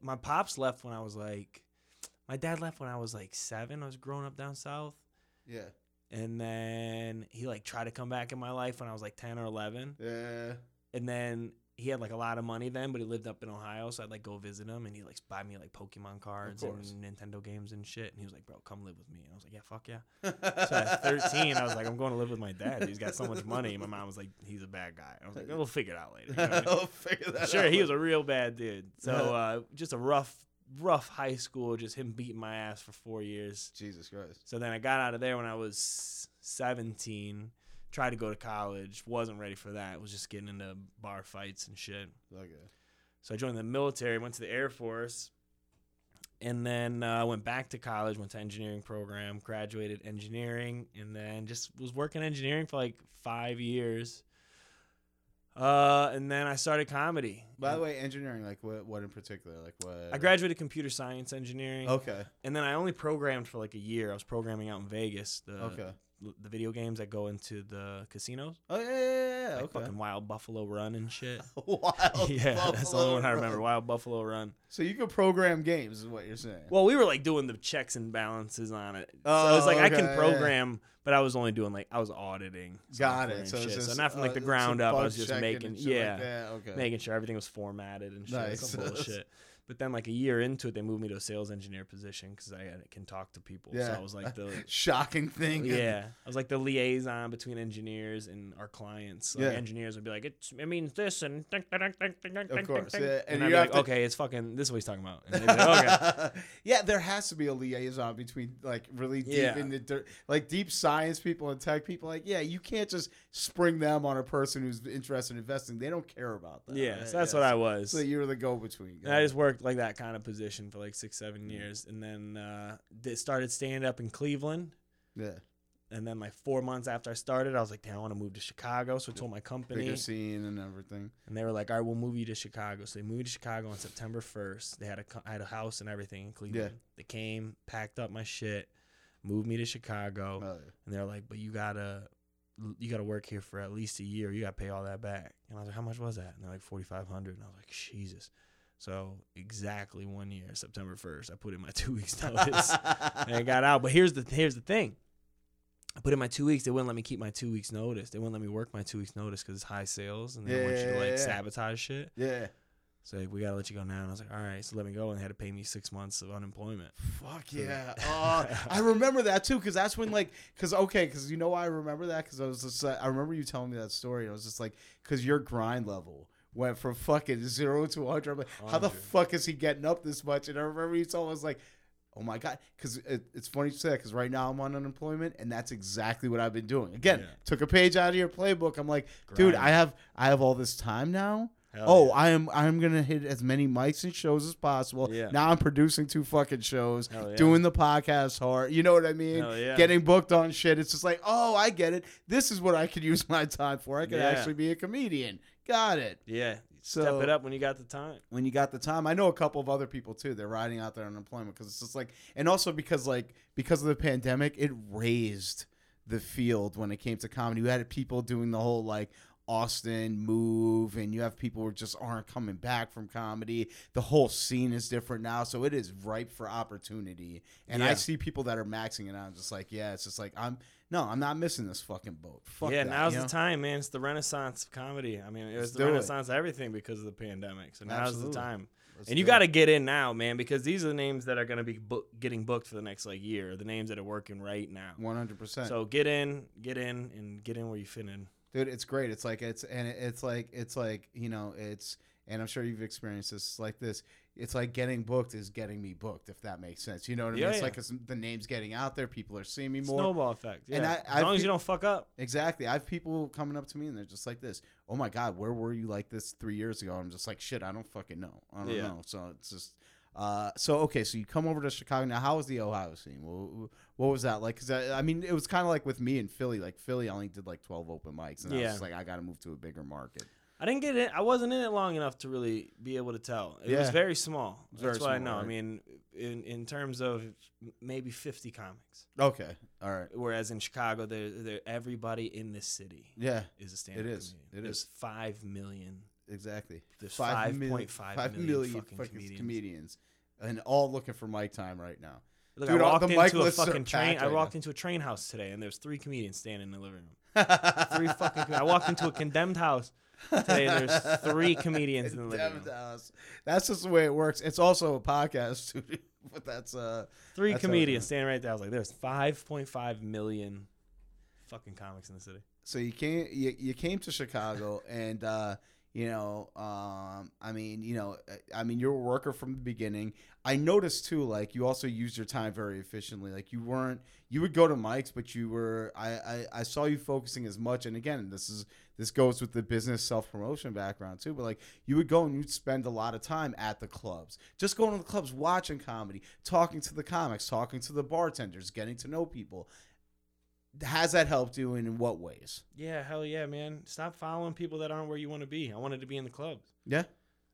my pops left when I was like, my dad left when I was like seven. I was growing up down south. yeah. And then he like tried to come back in my life when I was like 10 or 11 Yeah. and then he had like a lot of money then but he lived up in Ohio so I'd like go visit him and he'd like buy me like Pokemon cards and. Nintendo games and shit. And he was like bro come live with me. And I was like yeah fuck yeah. So at 13 I was like I'm going to live with my dad. He's got so much money. My mom was like he's a bad guy. I was like we'll figure it out later. You know I mean? I'll figure that sure out. he was a real bad dude. So uh, just a rough rough high school just him beating my ass for four years Jesus Christ. so then I got out of there when I was 17. Tried to go to college, wasn't ready for that. Was just getting into bar fights and shit. Okay. So I joined the military, went to the Air Force, and then I uh, went back to college, went to engineering program, graduated engineering, and then just was working engineering for like five years. Uh, and then I started comedy. By the way, engineering, like what? What in particular? Like what? I graduated computer science engineering. Okay. And then I only programmed for like a year. I was programming out in Vegas. The, Okay. The video games that go into the casinos. Oh yeah, yeah, yeah. yeah, Like okay. fucking Wild Buffalo Run and shit. Wild yeah, that's the only one I remember. Wild Buffalo Run. So you can program games, is what you're saying? Well, we were like doing the checks and balances on it. Oh, so it was Oh, like I okay, can yeah. program, but I was only doing like I was auditing. Got it. So, just, so not from like uh, the ground up. I was just making shit like yeah. Okay. making sure everything was formatted and shit. Nice. Some bullshit. But then like a year into it, they moved me to a sales engineer position because I can talk to people. So Yeah. I was like the Shocking thing. yeah, I was like the liaison between engineers and our clients. Like Yeah. engineers would be like, it's, it means this and Of course, yeah, and, and I'd be like, to- okay, it's fucking this is what he's talking about. And they'd be like, okay, yeah, there has to be a liaison between like really deep Yeah. in the dirt, like deep science people and tech people. Like, yeah, you can't just spring them on a person who's interested in investing. They don't care about that. yeah, right? so that's Yeah, what I was. So you were the go-between. And I just worked like that kind of position for like six, seven years, and then uh, did, started stand up in Cleveland. yeah, And then like four months after I started, I was like, damn, I want to move to Chicago. So I told my company, bigger scene and everything. and they were like, all right, we'll move you to Chicago. So they moved to Chicago on September first. They had a co- I had a house and everything in Cleveland. They came, packed up my shit, moved me to Chicago, Oh, yeah. and they're like, but you gotta. You gotta work here for at least a year. You gotta pay all that back. And I was like, "How much was that?" And they're like, forty five hundred. And I was like, "Jesus." So exactly one year, September first, I put in my two weeks notice and got out. But here's the here's the thing. I put in my two weeks. They wouldn't let me keep my two weeks notice. They wouldn't let me work my two weeks notice because it's high sales and they don't want you to like yeah, yeah. sabotage shit. yeah. So like, we gotta let you go now. And I was like, all right. So let me go, and they had to pay me six months of unemployment. Fuck yeah! Uh, I remember that too, because that's when like, because okay, because you know why I remember that? Because I was just, uh, I remember you telling me that story. And I was just like, because your grind level went from fucking zero to hundred. I'm like, how the 100. fuck is he getting up this much? And I remember told me, like. Oh my god! Because it, it's funny you say that. Because right now I'm on unemployment, and that's exactly what I've been doing. Again, Yeah. took a page out of your playbook. I'm like, dude, Grind. I have I have all this time now. Hell oh, yeah. I am I'm gonna hit as many mics and shows as possible. Yeah. Now I'm producing two fucking shows, Hell yeah. doing the podcast hard. You know what I mean? Hell yeah. Getting booked on shit. It's just like, oh, I get it. This is what I could use my time for. I could Yeah. actually be a comedian. Got it. Yeah. So Step it up when you got the time. when you got the time. I know a couple of other people too. They're riding out their unemployment because it's just like, and also because like because of the pandemic, it raised the field when it came to comedy. You had people doing the whole like Austin move, and you have people who just aren't coming back from comedy. The whole scene is different now, so it is ripe for opportunity. And I see people that are maxing it out. Just like, yeah, it's just like I'm no, I'm not missing this fucking boat. Fuck yeah, that, now's the know? time, man. It's the renaissance of comedy. I mean, it was Let's the do it. renaissance of everything because of the pandemic. So now's Absolutely. the time. Let's and you got to get in now, man, because these are the names that are going to be book- getting booked for the next like year. The names that are working right now. 100%. So get in, get in, and get in where you fit in. dude it's great it's like it's and it's like it's like you know it's and i'm sure you've experienced this like this it's like getting booked is getting me booked if that makes sense you know what i mean Yeah, it's yeah. like it's, the name's getting out there people are seeing me more Snowball effect. Yeah. And I- as I long as you don't fuck up. exactly i have people coming up to me and they're just like this oh my god where were you like this three years ago i'm just like shit i don't fucking know i don't Yeah. know so it's just uh, so okay, so you come over to Chicago. Now, how was the Ohio scene? What, what was that like? Because I, I mean, it was kind of like with me in Philly. Like Philly, I only did like twelve open mics, and I was just like, I got to move to a bigger market. I didn't get it. I wasn't in it long enough to really be able to tell. It was very small. was That's very what I small, know. I mean, in in terms of maybe 50 comics, Okay, all right. whereas in Chicago, there, there everybody in this city Yeah, is a stand-up It is. comedian. It There's is. five million. exactly. There's Five mil- 5.5 five million million fucking fucking comedians. comedians. and all looking for mic time right now. Look, Dude, I walked into a fucking train. packed I walked now. into a train house today, and there's three comedians standing in the living room. Three fucking. I walked into a condemned house today, there's three comedians in the living room. House. That's just the way it works. It's also a podcast studio, but that's uh Three That's how it comedians is. standing right there. I was like, there's 5.5 million fucking comics in the city. so you came you, you came to Chicago and uh You know, um, I mean, you know, I mean, you're a worker from the beginning. I noticed too, like you also used your time very efficiently. Like you weren't, you would go to mics, but you were. I, I, I saw you focusing as much. And again, this is this goes with the business self promotion background too. But like you would go and you'd spend a lot of time at the clubs, just going to the clubs, watching comedy, talking to the comics, talking to the bartenders, getting to know people. Has that helped you and in what ways? Yeah, hell yeah, man. Stop following people that aren't where you want to be. I wanted to be in the clubs. Yeah.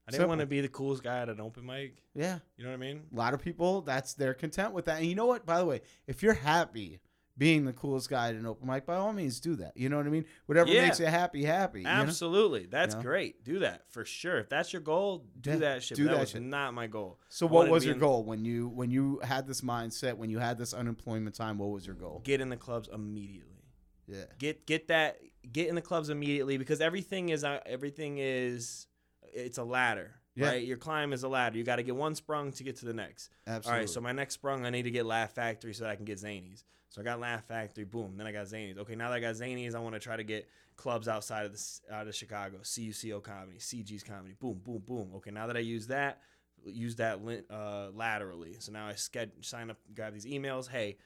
I didn't want to be the coolest guy at an open mic. Yeah. You know what I mean? A lot of people, that's they're content with that. And you know what? By the way, if you're happy being the coolest guy at an open mic, by all means do that. You know what I mean? Whatever Yeah. makes you happy, happy. you know? Absolutely. That's You know? great. Do that for sure. If that's your goal, do Yeah, that shit. do that, that was shit. not my goal. So I what was your in- goal when you when you had this mindset, when you had this unemployment time, what was your goal? Get in the clubs immediately. Yeah. Get get that get in the clubs immediately because everything is uh, everything is it's a ladder. Yeah. Right? Your climb is a ladder. You got to get one sprung to get to the next. Absolutely. All right, so my next sprung, I need to get Laugh Factory so that I can get Zanies. So I got Laugh Factory, boom. Then I got Zanies. Okay, now that I got Zanies, I want to try to get clubs outside of the out of Chicago, CUCO comedy, CG's comedy, boom, boom, boom. Okay, now that I use that, use that uh, laterally. So now I sched- sign up, grab these emails. Hey,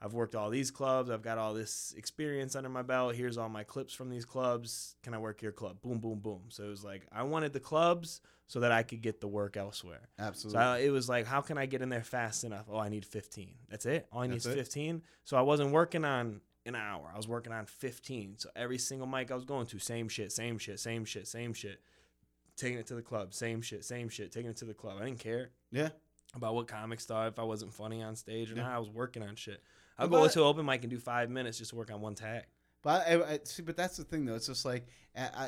I've worked all these clubs. I've got all this experience under my belt. Here's all my clips from these clubs. Can I work your club? Boom, boom, boom. So it was like I wanted the clubs so that I could get the work elsewhere. Absolutely. So I, it was like, how can I get in there fast enough? Oh, I need 15. That's it. All I need That's is it. 15. So I wasn't working on an hour. I was working on 15. So every single mic I was going to, same shit, same shit, same shit, same shit. Taking it to the club, same shit, same shit. Taking it to the club. I didn't care yeah. about what comics thought if I wasn't funny on stage or Yeah. not. I was working on shit. I'll go to an open mic and do five minutes just to work on one tag. But I, I see, but that's the thing though. It's just like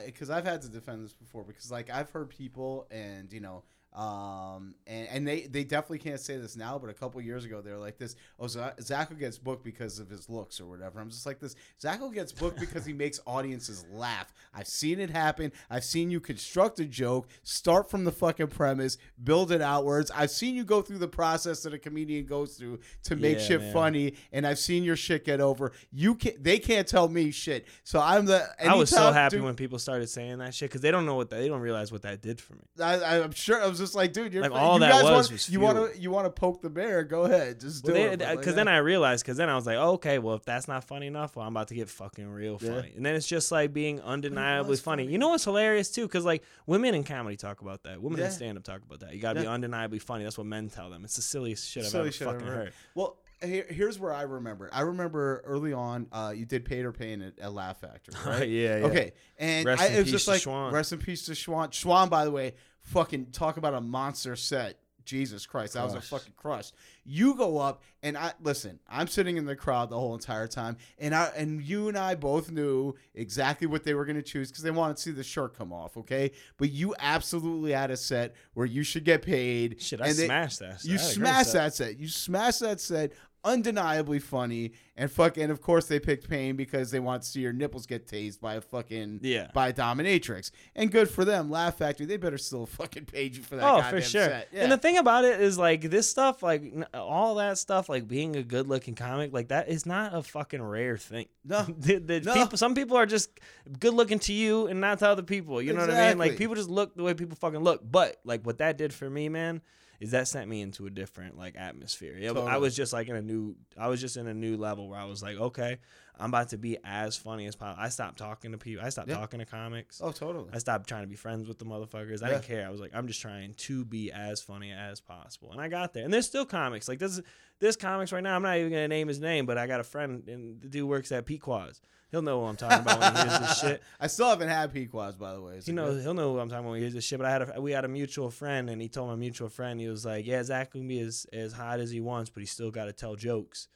because I've had to defend this before because like I've heard people and you know. Um and, and they they definitely can't say this now, but a couple years ago they were like this. Oh, Za- Zako gets booked because of his looks or whatever. I'm just like this. Zako gets booked because he makes audiences laugh. I've seen it happen. I've seen you construct a joke, start from the fucking premise, build it outwards. I've seen you go through the process that a comedian goes through to make Yeah, shit man. funny, and I've seen your shit get over. You can they can't tell me shit. So I'm the. I was so happy dude, when people started saying that shit because they don't know what that, they don't realize what that did for me. I, I'm sure I was just like, dude, you're Like, all you that guys was want, was you want to you want to poke the bear? Go ahead, just do Well, it. because like, then I realized, because then I was like, oh, okay, well, if that's not funny enough, well, I'm about to get fucking real Yeah. funny. And then it's just like being undeniably funny. funny. You know what's hilarious too? Because like women in comedy talk about that. Women Yeah. in stand up talk about that. You got to be undeniably funny. That's what men tell them. It's the silliest shit I've Silly ever shit I've fucking ever heard. Well, here's where I remember. I remember early on, uh, you did Pater Pain at, at Laugh Factory, right? Yeah, yeah. Okay, and Rest I, in it was peace just to like Schwan. rest in peace to Schwan. Schwan, by the way, fucking talk about a monster set. Jesus Christ, that was a Crush. fucking crush. You go up and I listen. I'm sitting in the crowd the whole entire time, and I and you and I both knew exactly what they were going to choose because they wanted to see the shirt come off. Okay, but you absolutely had a set where you should get paid. Shit, I and they- smashed that. you I had a great smashed set. that set. You smashed that set. Undeniably funny and fuck. And of course they picked Pain because they want to see your nipples get tased by a fucking Yeah. by a dominatrix. And good for them. Laugh Factory. They better still fucking paid you for that. Oh, goddamn for sure. Set. Yeah. And the thing about it is like this stuff, like all that stuff, like being a good looking comic, like that is not a fucking rare thing. No. the, the No. people, some people are just good looking to you and not to other people. You know what I mean? Like people just look the way people fucking look. But like what that did for me, man, is that sent me into a different like atmosphere. Yeah, I was just like in a new, I was just in a new level where I was like, okay, I'm about to be as funny as possible. I stopped talking to people. I stopped Yeah. talking to comics. oh, totally. I stopped trying to be friends with the motherfuckers. I Yeah. didn't care. I was like, I'm just trying to be as funny as possible, and I got there. And there's still comics like this. This comics right now. I'm not even gonna name his name, but I got a friend, and the dude works at Pequod's. He'll know what I'm talking about when he hears this shit. I still haven't had Pequods, by the way. He knows. good? He'll know what I'm talking about when he hears this shit. But I had a, we had a mutual friend, and he told my mutual friend he was like, "Yeah, Zach can be as as hot as he wants, but he still got to tell jokes."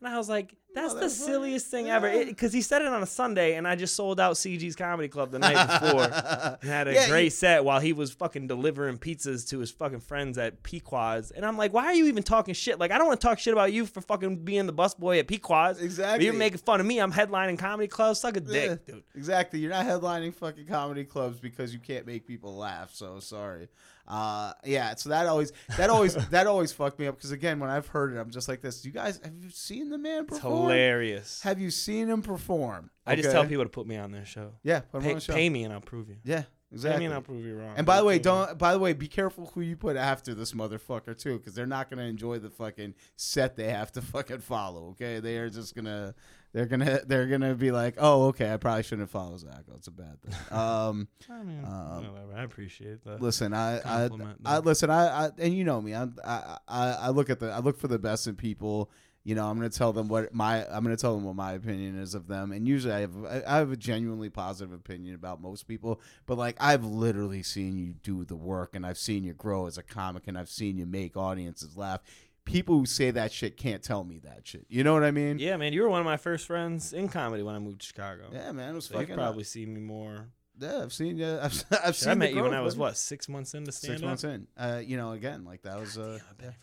And I was like, "That's the that's funny. silliest thing Yeah. ever," because he said it on a Sunday, and I just sold out CG's Comedy Club the night before. and had a Yeah, great you- set while he was fucking delivering pizzas to his fucking friends at Pequod's. And I'm like, why are you even talking shit? Like, I don't want to talk shit about you for fucking being the busboy at Pequod's. Exactly. You're making fun of me. I'm headlining comedy clubs. Suck a dick, Yeah, dude. Exactly. You're not headlining fucking comedy clubs because you can't make people laugh. So sorry. Uh, yeah. So that always, that always, that always fucked me up because again, when I've heard it, I'm just like this. You guys, have you seen the man perform? Hilarious. Have you seen him perform? I just Okay? tell people to put me on their show. Yeah, put him Pay, on the show. pay me and I'll prove you. Yeah, exactly. I mean, I'll prove you wrong. and by the way, I'll prove you- don't. By the way, be careful who you put after this motherfucker too, because they're not gonna enjoy the fucking set they have to fucking follow. Okay, they are just gonna. They're gonna. They're gonna be like, oh, okay, I probably shouldn't follow Zach. It's a bad thing. Um, I mean, Um, whatever. I appreciate that. listen, I, I, Compliment, I listen, I, I, and you know me, I, I, I look at the, I look for the best in people. You know, I'm gonna tell them what my, I'm gonna tell them what my opinion is of them. And usually, I have, I have a genuinely positive opinion about most people. But like, I've literally seen you do the work, and I've seen you grow as a comic, and I've seen you make audiences laugh. People who say that shit can't tell me that shit. You know what I mean? Yeah, man, you were one of my first friends in comedy when I moved to Chicago. Yeah, man, it was so fucking. you've probably seen me more. yeah, I've seen you. I've, I've seen. I met you when I was what six months into stand Six months in. Uh, you know, again, like that was. Uh, Damn,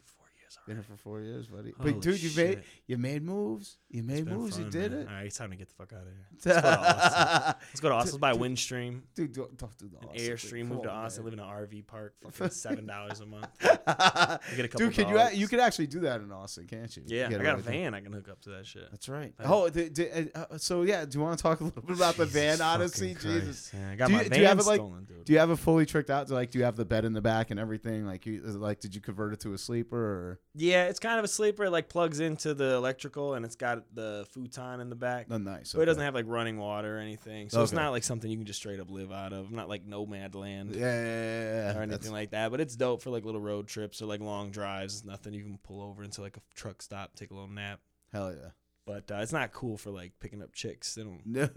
been here for four years Been already. here for four years, buddy. Holy but dude, you made you made moves. You made moves. you did man. it. All right, it's time to get the fuck out of here. Let's go to Austin. Let's go to Austin. Buy a Windstream, Dude, don't, don't do the Austin. Airstream, move to Austin, man. live in an RV park, fucking seven dollars a month. Dude, get a couple can you you could actually do that in Austin, can't you? Yeah, You I got a away with it. van. I can hook up to that shit. That's right. Oh, the, the, uh, so yeah. Do you want to talk a little bit about the van odyssey? Jesus. Yeah, I got Do my you- do van you have it, like- stolen, dude. Do you have it fully tricked out? Do like do you have the bed in the back and everything? Like you like did you convert it to a sleeper or Yeah, it's kind of a sleeper. It like plugs into the electrical, and it's got the futon in the back. no nice? So it doesn't have like running water or anything. So it's not like something you can just straight up live out of. Not like Nomadland Yeah, yeah, yeah, or That's- anything like that. But it's dope for like little road trips or like long drives. Nothing you can pull over into like a truck stop, take a little nap. Hell yeah. But uh, it's not cool for like picking up chicks. They don't. No.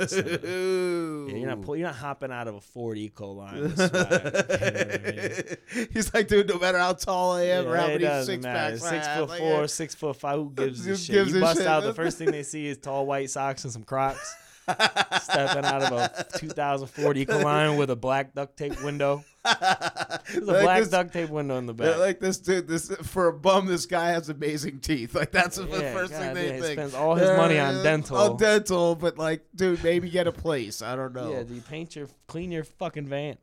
Yeah, you're not pull, you're not hopping out of a Ford Eco line. you know I mean? He's like, dude, no matter how tall I am or how many six matter. packs Six foot like, four, yeah. six foot five. Who gives a Who shit? gives you bust shit? out. The first thing they see is tall white socks and some Crocs. Stepping out of a 2004 Ecoline with a black duct tape window. There's a Like black this- duct tape window in the Yeah, back. like this dude, this for a bum, this guy has amazing teeth. Like that's the Yeah, first thing God they damn, he think. spends all his money on Uh, dental. On dental, but like, dude, maybe get a place. I don't know. Yeah, do you paint your clean your fucking van?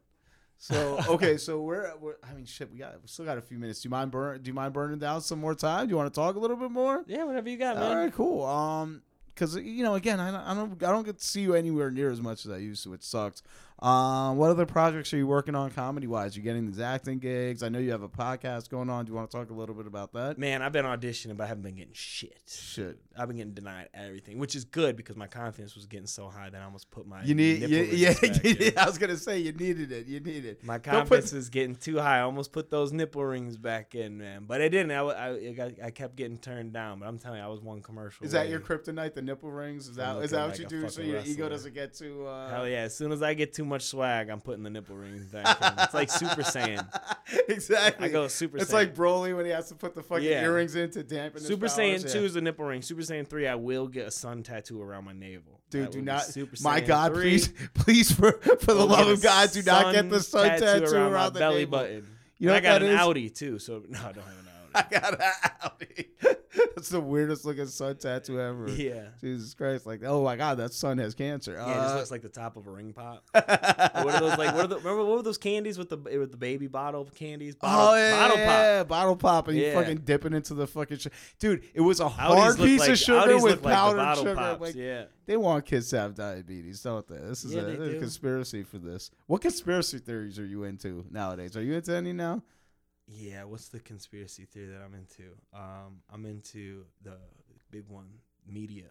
So okay, so we're, we're I mean, shit, we got we still got a few minutes. Do you mind burn? Do you mind burning down some more time? Do you want to talk a little bit more? Yeah, whatever you got, man. All right, cool. Um, because you know, again, I don't, I don't, I don't get to see you anywhere near as much as I used to, which sucks. Um, what other projects are you working on comedy wise? You're getting these acting gigs? I know you have a podcast going on. Do you want to talk a little bit about that? Man, I've been auditioning, but I haven't been getting shit. Shit. I've been getting denied everything, which is good because my confidence was getting so high that I almost put my You need, yeah, yeah. I was gonna say you needed it. You needed it. My Don't put- confidence was getting too high. I almost put those nipple rings back in, man. But I didn't. I, I, I, got, I kept getting turned down. But I'm telling you, I was one commercial. Is that away. your kryptonite? The nipple rings? Is that that looking what you do so your ego doesn't get too? Uh... Hell yeah! As soon as I get too much swag, I'm putting the nipple rings back in. It's like Super Saiyan. exactly. I go Super It's Saiyan. like Broly when he has to put the fucking Yeah. earrings in to dampen his Super powers, Saiyan yeah. 2 is the nipple ring. Super Saiyan 3, I will get a sun tattoo around my navel. Dude, That do will be not. My Saiyan God, 3. please, please, for for the love get of a God, do not get the sun tattoo, around the belly navel. button. You know And I what got that an is? Audi too, so no, I don't have an Audi. I got an Audi. That's the weirdest looking sun tattoo ever. yeah. Jesus Christ! Like, oh my God, that sun has cancer. Yeah, it just Uh, looks like the top of a ring pop. what are those like? What are the remember what were those candies with the with the baby bottle candies? Bottle, oh yeah, bottle yeah, pop. yeah, bottle pop, and you fucking dip it into the fucking. Sh- Dude, it was a Audis hard look piece like, of sugar Audis with look like powdered sugar. Pops. Like, yeah. They want kids to have diabetes, don't they? This is Yeah, a, a conspiracy for this. What conspiracy theories are you into nowadays? Are you into any now? Yeah, what's the conspiracy theory that I'm into? Um, I'm into the big one, media.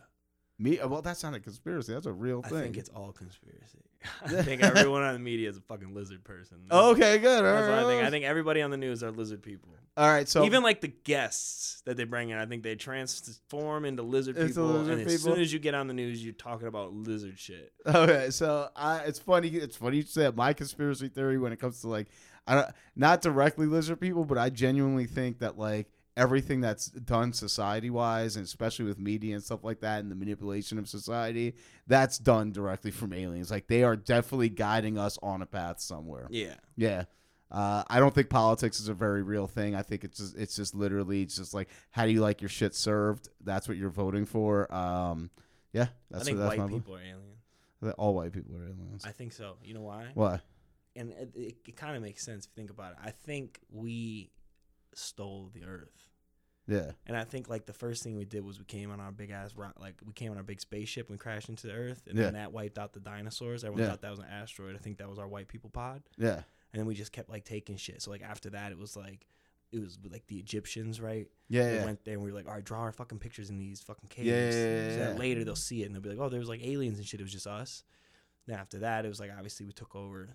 Me? Well, that's not a conspiracy. That's a real thing. I think it's all conspiracy. I think everyone on the media is a fucking lizard person. okay. Good. All That's what I think. I think everybody on the news are lizard people. All right. So Even like the guests that they bring in, I think they transform into lizard people. lizard and as people? soon as you get on the news, you're talking about lizard shit. Okay, so I, it's funny. It's funny you said my conspiracy theory when it comes to like, I don't, not directly lizard people, but I genuinely think that like everything that's done society wise, and especially with media and stuff like that, and the manipulation of society, that's done directly from aliens. Like they are definitely guiding us on a path somewhere. Yeah. Yeah. Uh, I don't think politics is a very real thing. I think it's just it's just literally it's just like how do you like your shit served? That's what you're voting for. Um, yeah, that's I think what, that's white my people are aliens. all white people are aliens. I think so. You know why? Why? And it, it, it kind of makes sense if you think about it. I think we stole the earth. Yeah. And I think like the first thing we did was we came on our big ass rock, like we came on our big spaceship and crashed into the Earth, and Yeah. then that wiped out the dinosaurs. Everyone Yeah. thought that was an asteroid. I think that was our white people pod, Yeah. and then we just kept like taking shit. So like after that, it was like it was like the Egyptians, right? Yeah. We Yeah. went there and we were like, all right, draw our fucking pictures in these fucking caves. Yeah, yeah, yeah, so that later they'll see it and they'll be like, oh, there's like aliens and shit. It was just us. Then after that, it was like obviously we took over.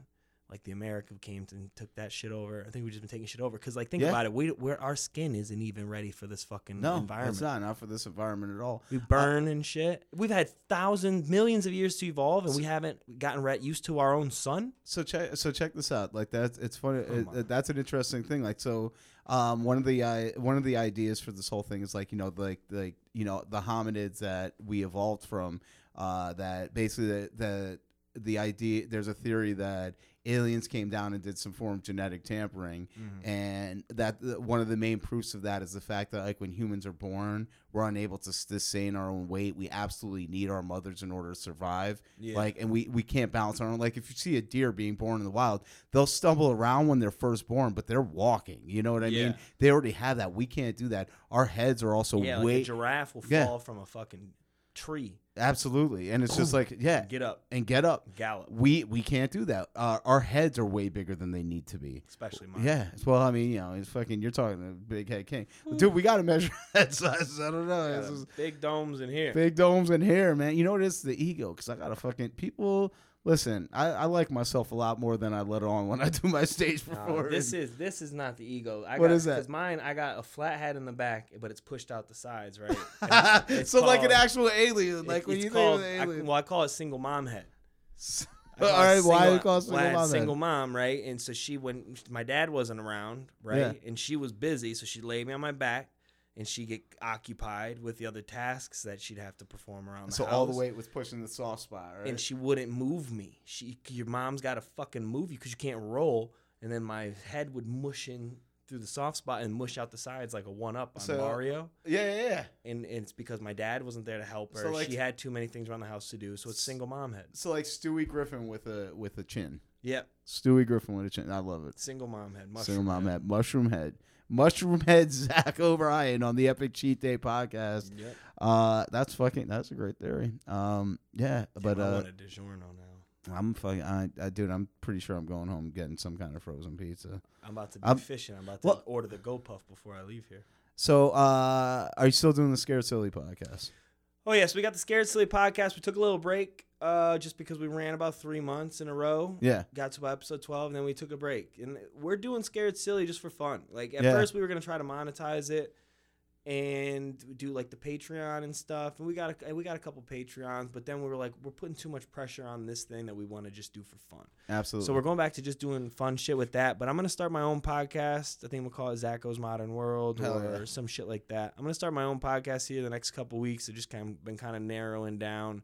Like the America came and took that shit over. I think we've just been taking shit over because like think Yeah. about it, we where our skin isn't even ready for this fucking No, environment. it's not not for this environment at all. We burn and shit. We've had thousands, millions of years to evolve, and we haven't gotten re- used to our own sun. So check so check this out. Like that's it's funny. Come it- that's an interesting thing. Like so, um, one of the uh, one of the ideas for this whole thing is like you know like like you know the hominids that we evolved from. Uh, that basically the the the idea there's a theory that aliens came down and did some form of genetic tampering. Mm-hmm. And that one of the main proofs of that is the fact that like when humans are born we're unable to sustain our own weight. We absolutely need our mothers in order to survive. Yeah. like and we we can't balance our own like if you see a deer being born in the wild they'll stumble around when they're first born but they're walking. You know what i Yeah. mean they already have that. We can't do that. Our heads are also yeah, like a giraffe will Yeah. fall from a fucking tree, absolutely and it's just like yeah get up, and get up gallop. we we can't do that uh, our heads are way bigger than they need to be Especially mine. Yeah, well, I mean, you know, it's fucking. You're talking to big head king, dude. We got to measure head sizes. I don't know. This is big domes in here. big domes in here, man. You know what? It's the ego because I got to fucking people. Listen, I, I like myself a lot more than I let on when I do my stage Nah, performance. this is this is not the ego. I What got, is that? Because mine, I got a flat head in the back, but it's pushed out the sides, right? And it's- it's so like an called- actual alien, it- like you called, think I, of an alien. well, I call it single mom head. I All call it right, why single- you call it well, I single had mom? then? Single mom, right? And so she went. My dad wasn't around, right? Yeah. And she was busy, so she laid me on my back, and she get occupied with the other tasks that she'd have to perform around the So house. all the weight was pushing the soft spot, right? and she wouldn't move me. She, your mom's got to fucking move you because you can't roll. And then my head would mush in through the soft spot and mush out the sides like a one up on So- Mario. yeah, yeah, yeah. And, and it's because my dad wasn't there to help her. So, like- she had too many things around the house to do, so it's single mom head. So like Stewie Griffin with a with a chin. Yep, Stewie Griffin with a chin. I love it. single mom head. Single mushroom mom head. head. Mushroom head. Mushroom head Zako Ryan on the Epic Cheat Day podcast. Yep. Uh that's fucking that's a great theory. Um yeah, but I uh want a DiGiorno now. I'm fucking I, I dude, I'm pretty sure I'm going home getting some kind of frozen pizza. I'm about to be I'm- fishing. I'm about to Well- order the Gopuff before I leave here. So uh are you still doing the Scared Silly podcast? Oh yes, we got the Scared Silly podcast. We took a little break uh, just because we ran about three months in a row. Yeah. got to about episode 12 and then we took a break and we're doing scared silly just for fun like at Yeah. first we were going to try to monetize it and do like the patreon and stuff and we got a, we got a couple patreons but then we were like we're putting too much pressure on this thing that we want to just do for fun Absolutely. so we're going back to just doing fun shit with that but i'm going to start my own podcast i think we'll call it Zako's modern world Hell or yeah. some shit like that i'm going to start my own podcast here the next couple weeks i've just kind of been kind of narrowing down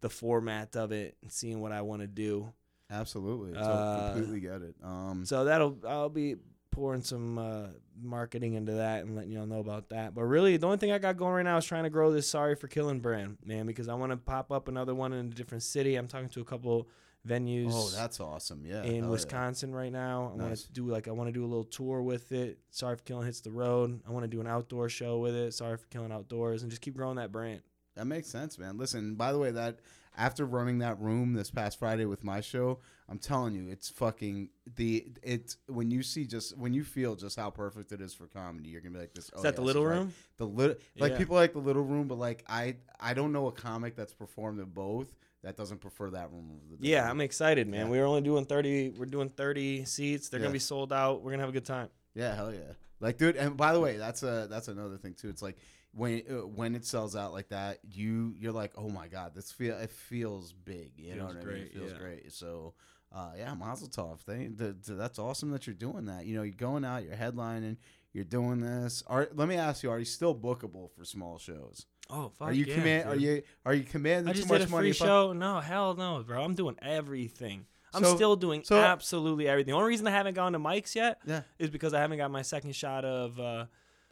the format of it and seeing what i want to do Absolutely. So Uh, completely get it. Um so that'll I'll be pouring some uh, marketing into that and letting y'all know about that. But really, the only thing I got going right now is trying to grow this Sorry for Killing brand, man, because I want to pop up another one in a different city. I'm talking to a couple venues Oh, that's awesome. Yeah. in hell yeah. Wisconsin right now. I want to do like I want to do a little tour with it. Sorry for Killing hits the road. I want to do an outdoor show with it. Sorry for Killing outdoors and just keep growing that brand. That makes sense, man. Listen, by the way, that after running that room this past Friday with my show, I'm telling you, it's fucking the it's when you see just when you feel just how perfect it is for comedy, you're gonna be like this. Is oh, that the little room? The little like Yeah. people like the little room, but like I I don't know a comic that's performed in both that doesn't prefer that room Yeah, other. I'm excited, man. Yeah. We're only doing 30. We're doing 30 seats. They're gonna be sold out. We're gonna have a good time. Yeah, hell yeah. Like, dude, and by the way, that's a that's another thing too. It's like when uh, when it sells out like that, you you're like, oh my god, this feel it feels big. You know Feels what I mean? It feels yeah. great. So, uh, yeah, Mazel Tov. They, the, the, that's awesome that you're doing that. You know, you're going out, you're headlining, you're doing this. Are let me ask you, are you still bookable for small shows? Oh, fuck are you yeah, command? Are you are you commanding I too just much did a money? free if I- show. No, hell no, bro. I'm doing everything. I'm So- still doing so- absolutely everything. The only reason I haven't gone to mics yet Yeah, is because I haven't got my second shot of uh,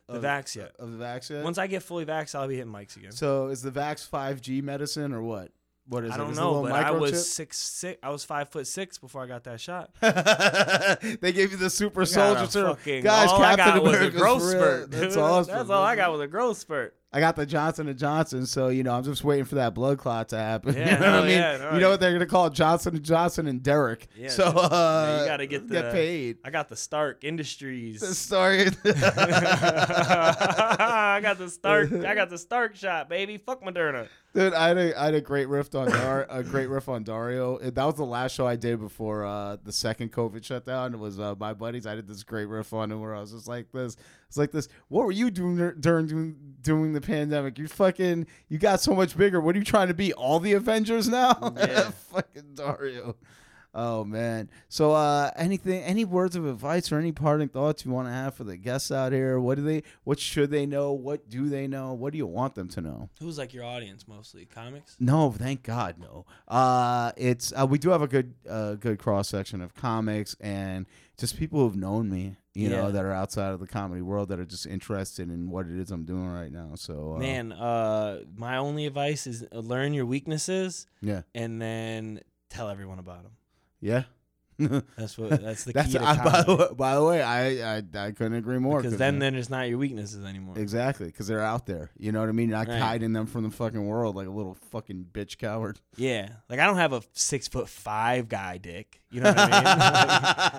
the Of- vax yet. of the vaccine. Once I get fully vaxxed, I'll be hitting mics again. So is the Vax 5G medicine or what? what is I it? don't Is it a know, little but I was microchip? six six. I was five foot six before I got that shot. they gave you the super soldier got a serum. fucking- Guys, all I Captain got was a America's growth real. spurt. That's awesome. That's all I got was a growth spurt. I got the Johnson and Johnson, so you know I'm just waiting for that blood clot to happen. Yeah, you know what I mean? yeah, you know what they're gonna call? Johnson and Johnson and Derek. Yeah, so uh, you gotta get get paid. I got the Stark Industries. The story. I got the Stark. I got the Stark shot, baby. Fuck Moderna. Dude, I had a, I had a great riff on Dar- a great riff on Dario. It- That was the last show I did before uh, the second COVID shutdown. It was uh, my buddies. I did this great riff on him where I was just like this. It's like this. What were you doing during during the pandemic? You fucking you got so much bigger. What are you trying to be? All the Avengers now? Yeah. fucking Dario. Oh man. So uh anything any words of advice or any parting thoughts you want to have for the guests out here? What do they what should they know? What do they know? What do you want them to know? Who's like your audience mostly? Comics? No, thank God, no. Uh, it's uh, we do have a good uh, good cross section of comics and just people who've known me, you know, that are outside of the comedy world that are just interested in what it is I'm doing right now. So, uh, Man, uh, my only advice is learn your weaknesses yeah, and then tell everyone about them. Yeah. That's what. That's the That's key to I, by, the way, by the way, I I, I couldn't agree more. Because then then they're not your weaknesses anymore. exactly because they're out there. You know what I mean? You're Not Right. hiding them from the fucking world like a little fucking bitch coward. Yeah, like I don't have a six foot five guy dick. You know what I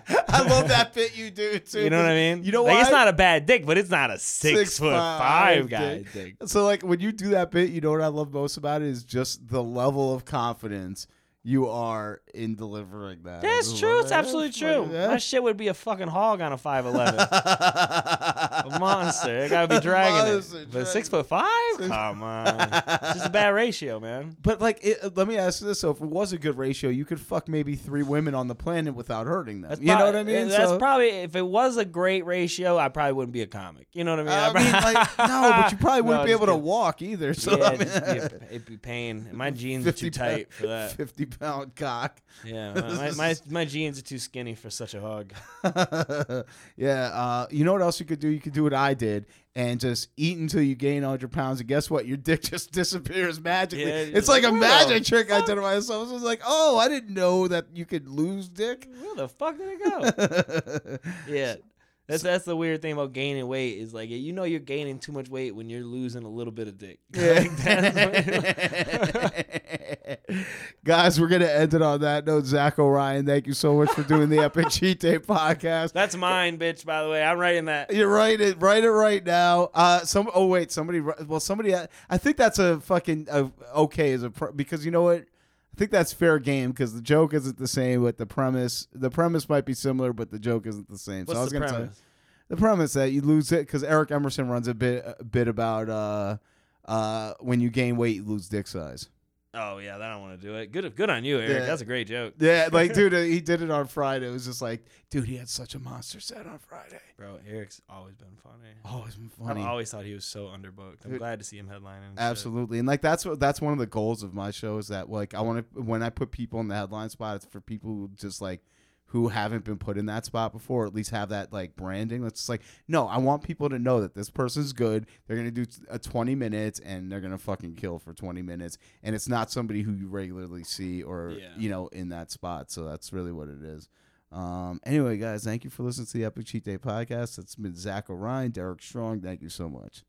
mean? I love that bit you do too. you know what I mean? You know like, why? It's not a bad dick, but it's not a six, Six foot five five, guy dick. dick. So like when you do that bit, you know what I love most about it is just the level of confidence you are in delivering that. That's It's true. like, It's absolutely true. fuck, yeah. My shit would be a fucking hog on a five eleven. a monster. I gotta be dragging Monster, it. But six foot five? Come on. It's just a bad ratio, man. But like, it, uh, let me ask you this: So, if it was a good ratio, you could fuck maybe three women on the planet without hurting them. That's you know what I mean? That's So- probably if it was a great ratio, I probably wouldn't be a comic. You know what I mean? I mean, like, no, but you probably wouldn't No, be just able to walk either. So yeah, I mean, it'd, be a, it'd be pain. My jeans are too pound- tight for that. Fifty pound cock. Yeah, my, my, my, jeans are too skinny for such a hug. yeah. Uh, you know what else you could do? You could do what I did and just eat until you gain 100 pounds. And guess what? Your dick just disappears magically. Yeah, it's just like a magic "Whoa, trick I did to myself. I was like, oh, I didn't know that you could lose dick. Where the fuck did it go? yeah. That's that's the weird thing about gaining weight is like you know you're gaining too much weight when you're losing a little bit of dick. Like, that's what- Guys, we're gonna end it on that note. Zako Ryan, thank you so much for doing the Epic Cheat Day podcast. that's mine, bitch. By the way, I'm writing that. You're right. It write it right now. Uh, some. Oh wait, somebody. Well, somebody. I think that's a fucking uh, okay as a pro, because you know what. I think that's fair game because the joke isn't the same, but the premise the premise might be similar, but the joke isn't the same. What's so I was the gonna premise? say the premise that you lose it because Eric Emerson runs a bit a bit about uh, uh, when you gain weight, you lose dick size. Oh yeah, that I don't want to do it. Good, good on you, Eric. Yeah. That's a great joke, Yeah, like dude, uh, he did it on Friday. It was just like, dude, he had such a monster set on Friday. bro. Eric's always been funny. Oh, it's been funny. I've always thought he was so underbooked. I'm Dude. glad to see him headlining. and shit. Absolutely, and like that's what that's one of the goals of my show is that like I want to when I put people in the headline spot, it's for people who just like who haven't been put in that spot before, or at least have that like branding. That's like no, I want people to know that this person's good. They're gonna do a twenty minutes and they're gonna fucking kill for twenty minutes, and it's not somebody who you regularly see or Yeah. you know in that spot. So that's really what it is. Um, anyway, guys, thank you for listening to the Epic Cheat Day podcast. It's been Zako Ryan, Derek Strong. Thank you so much.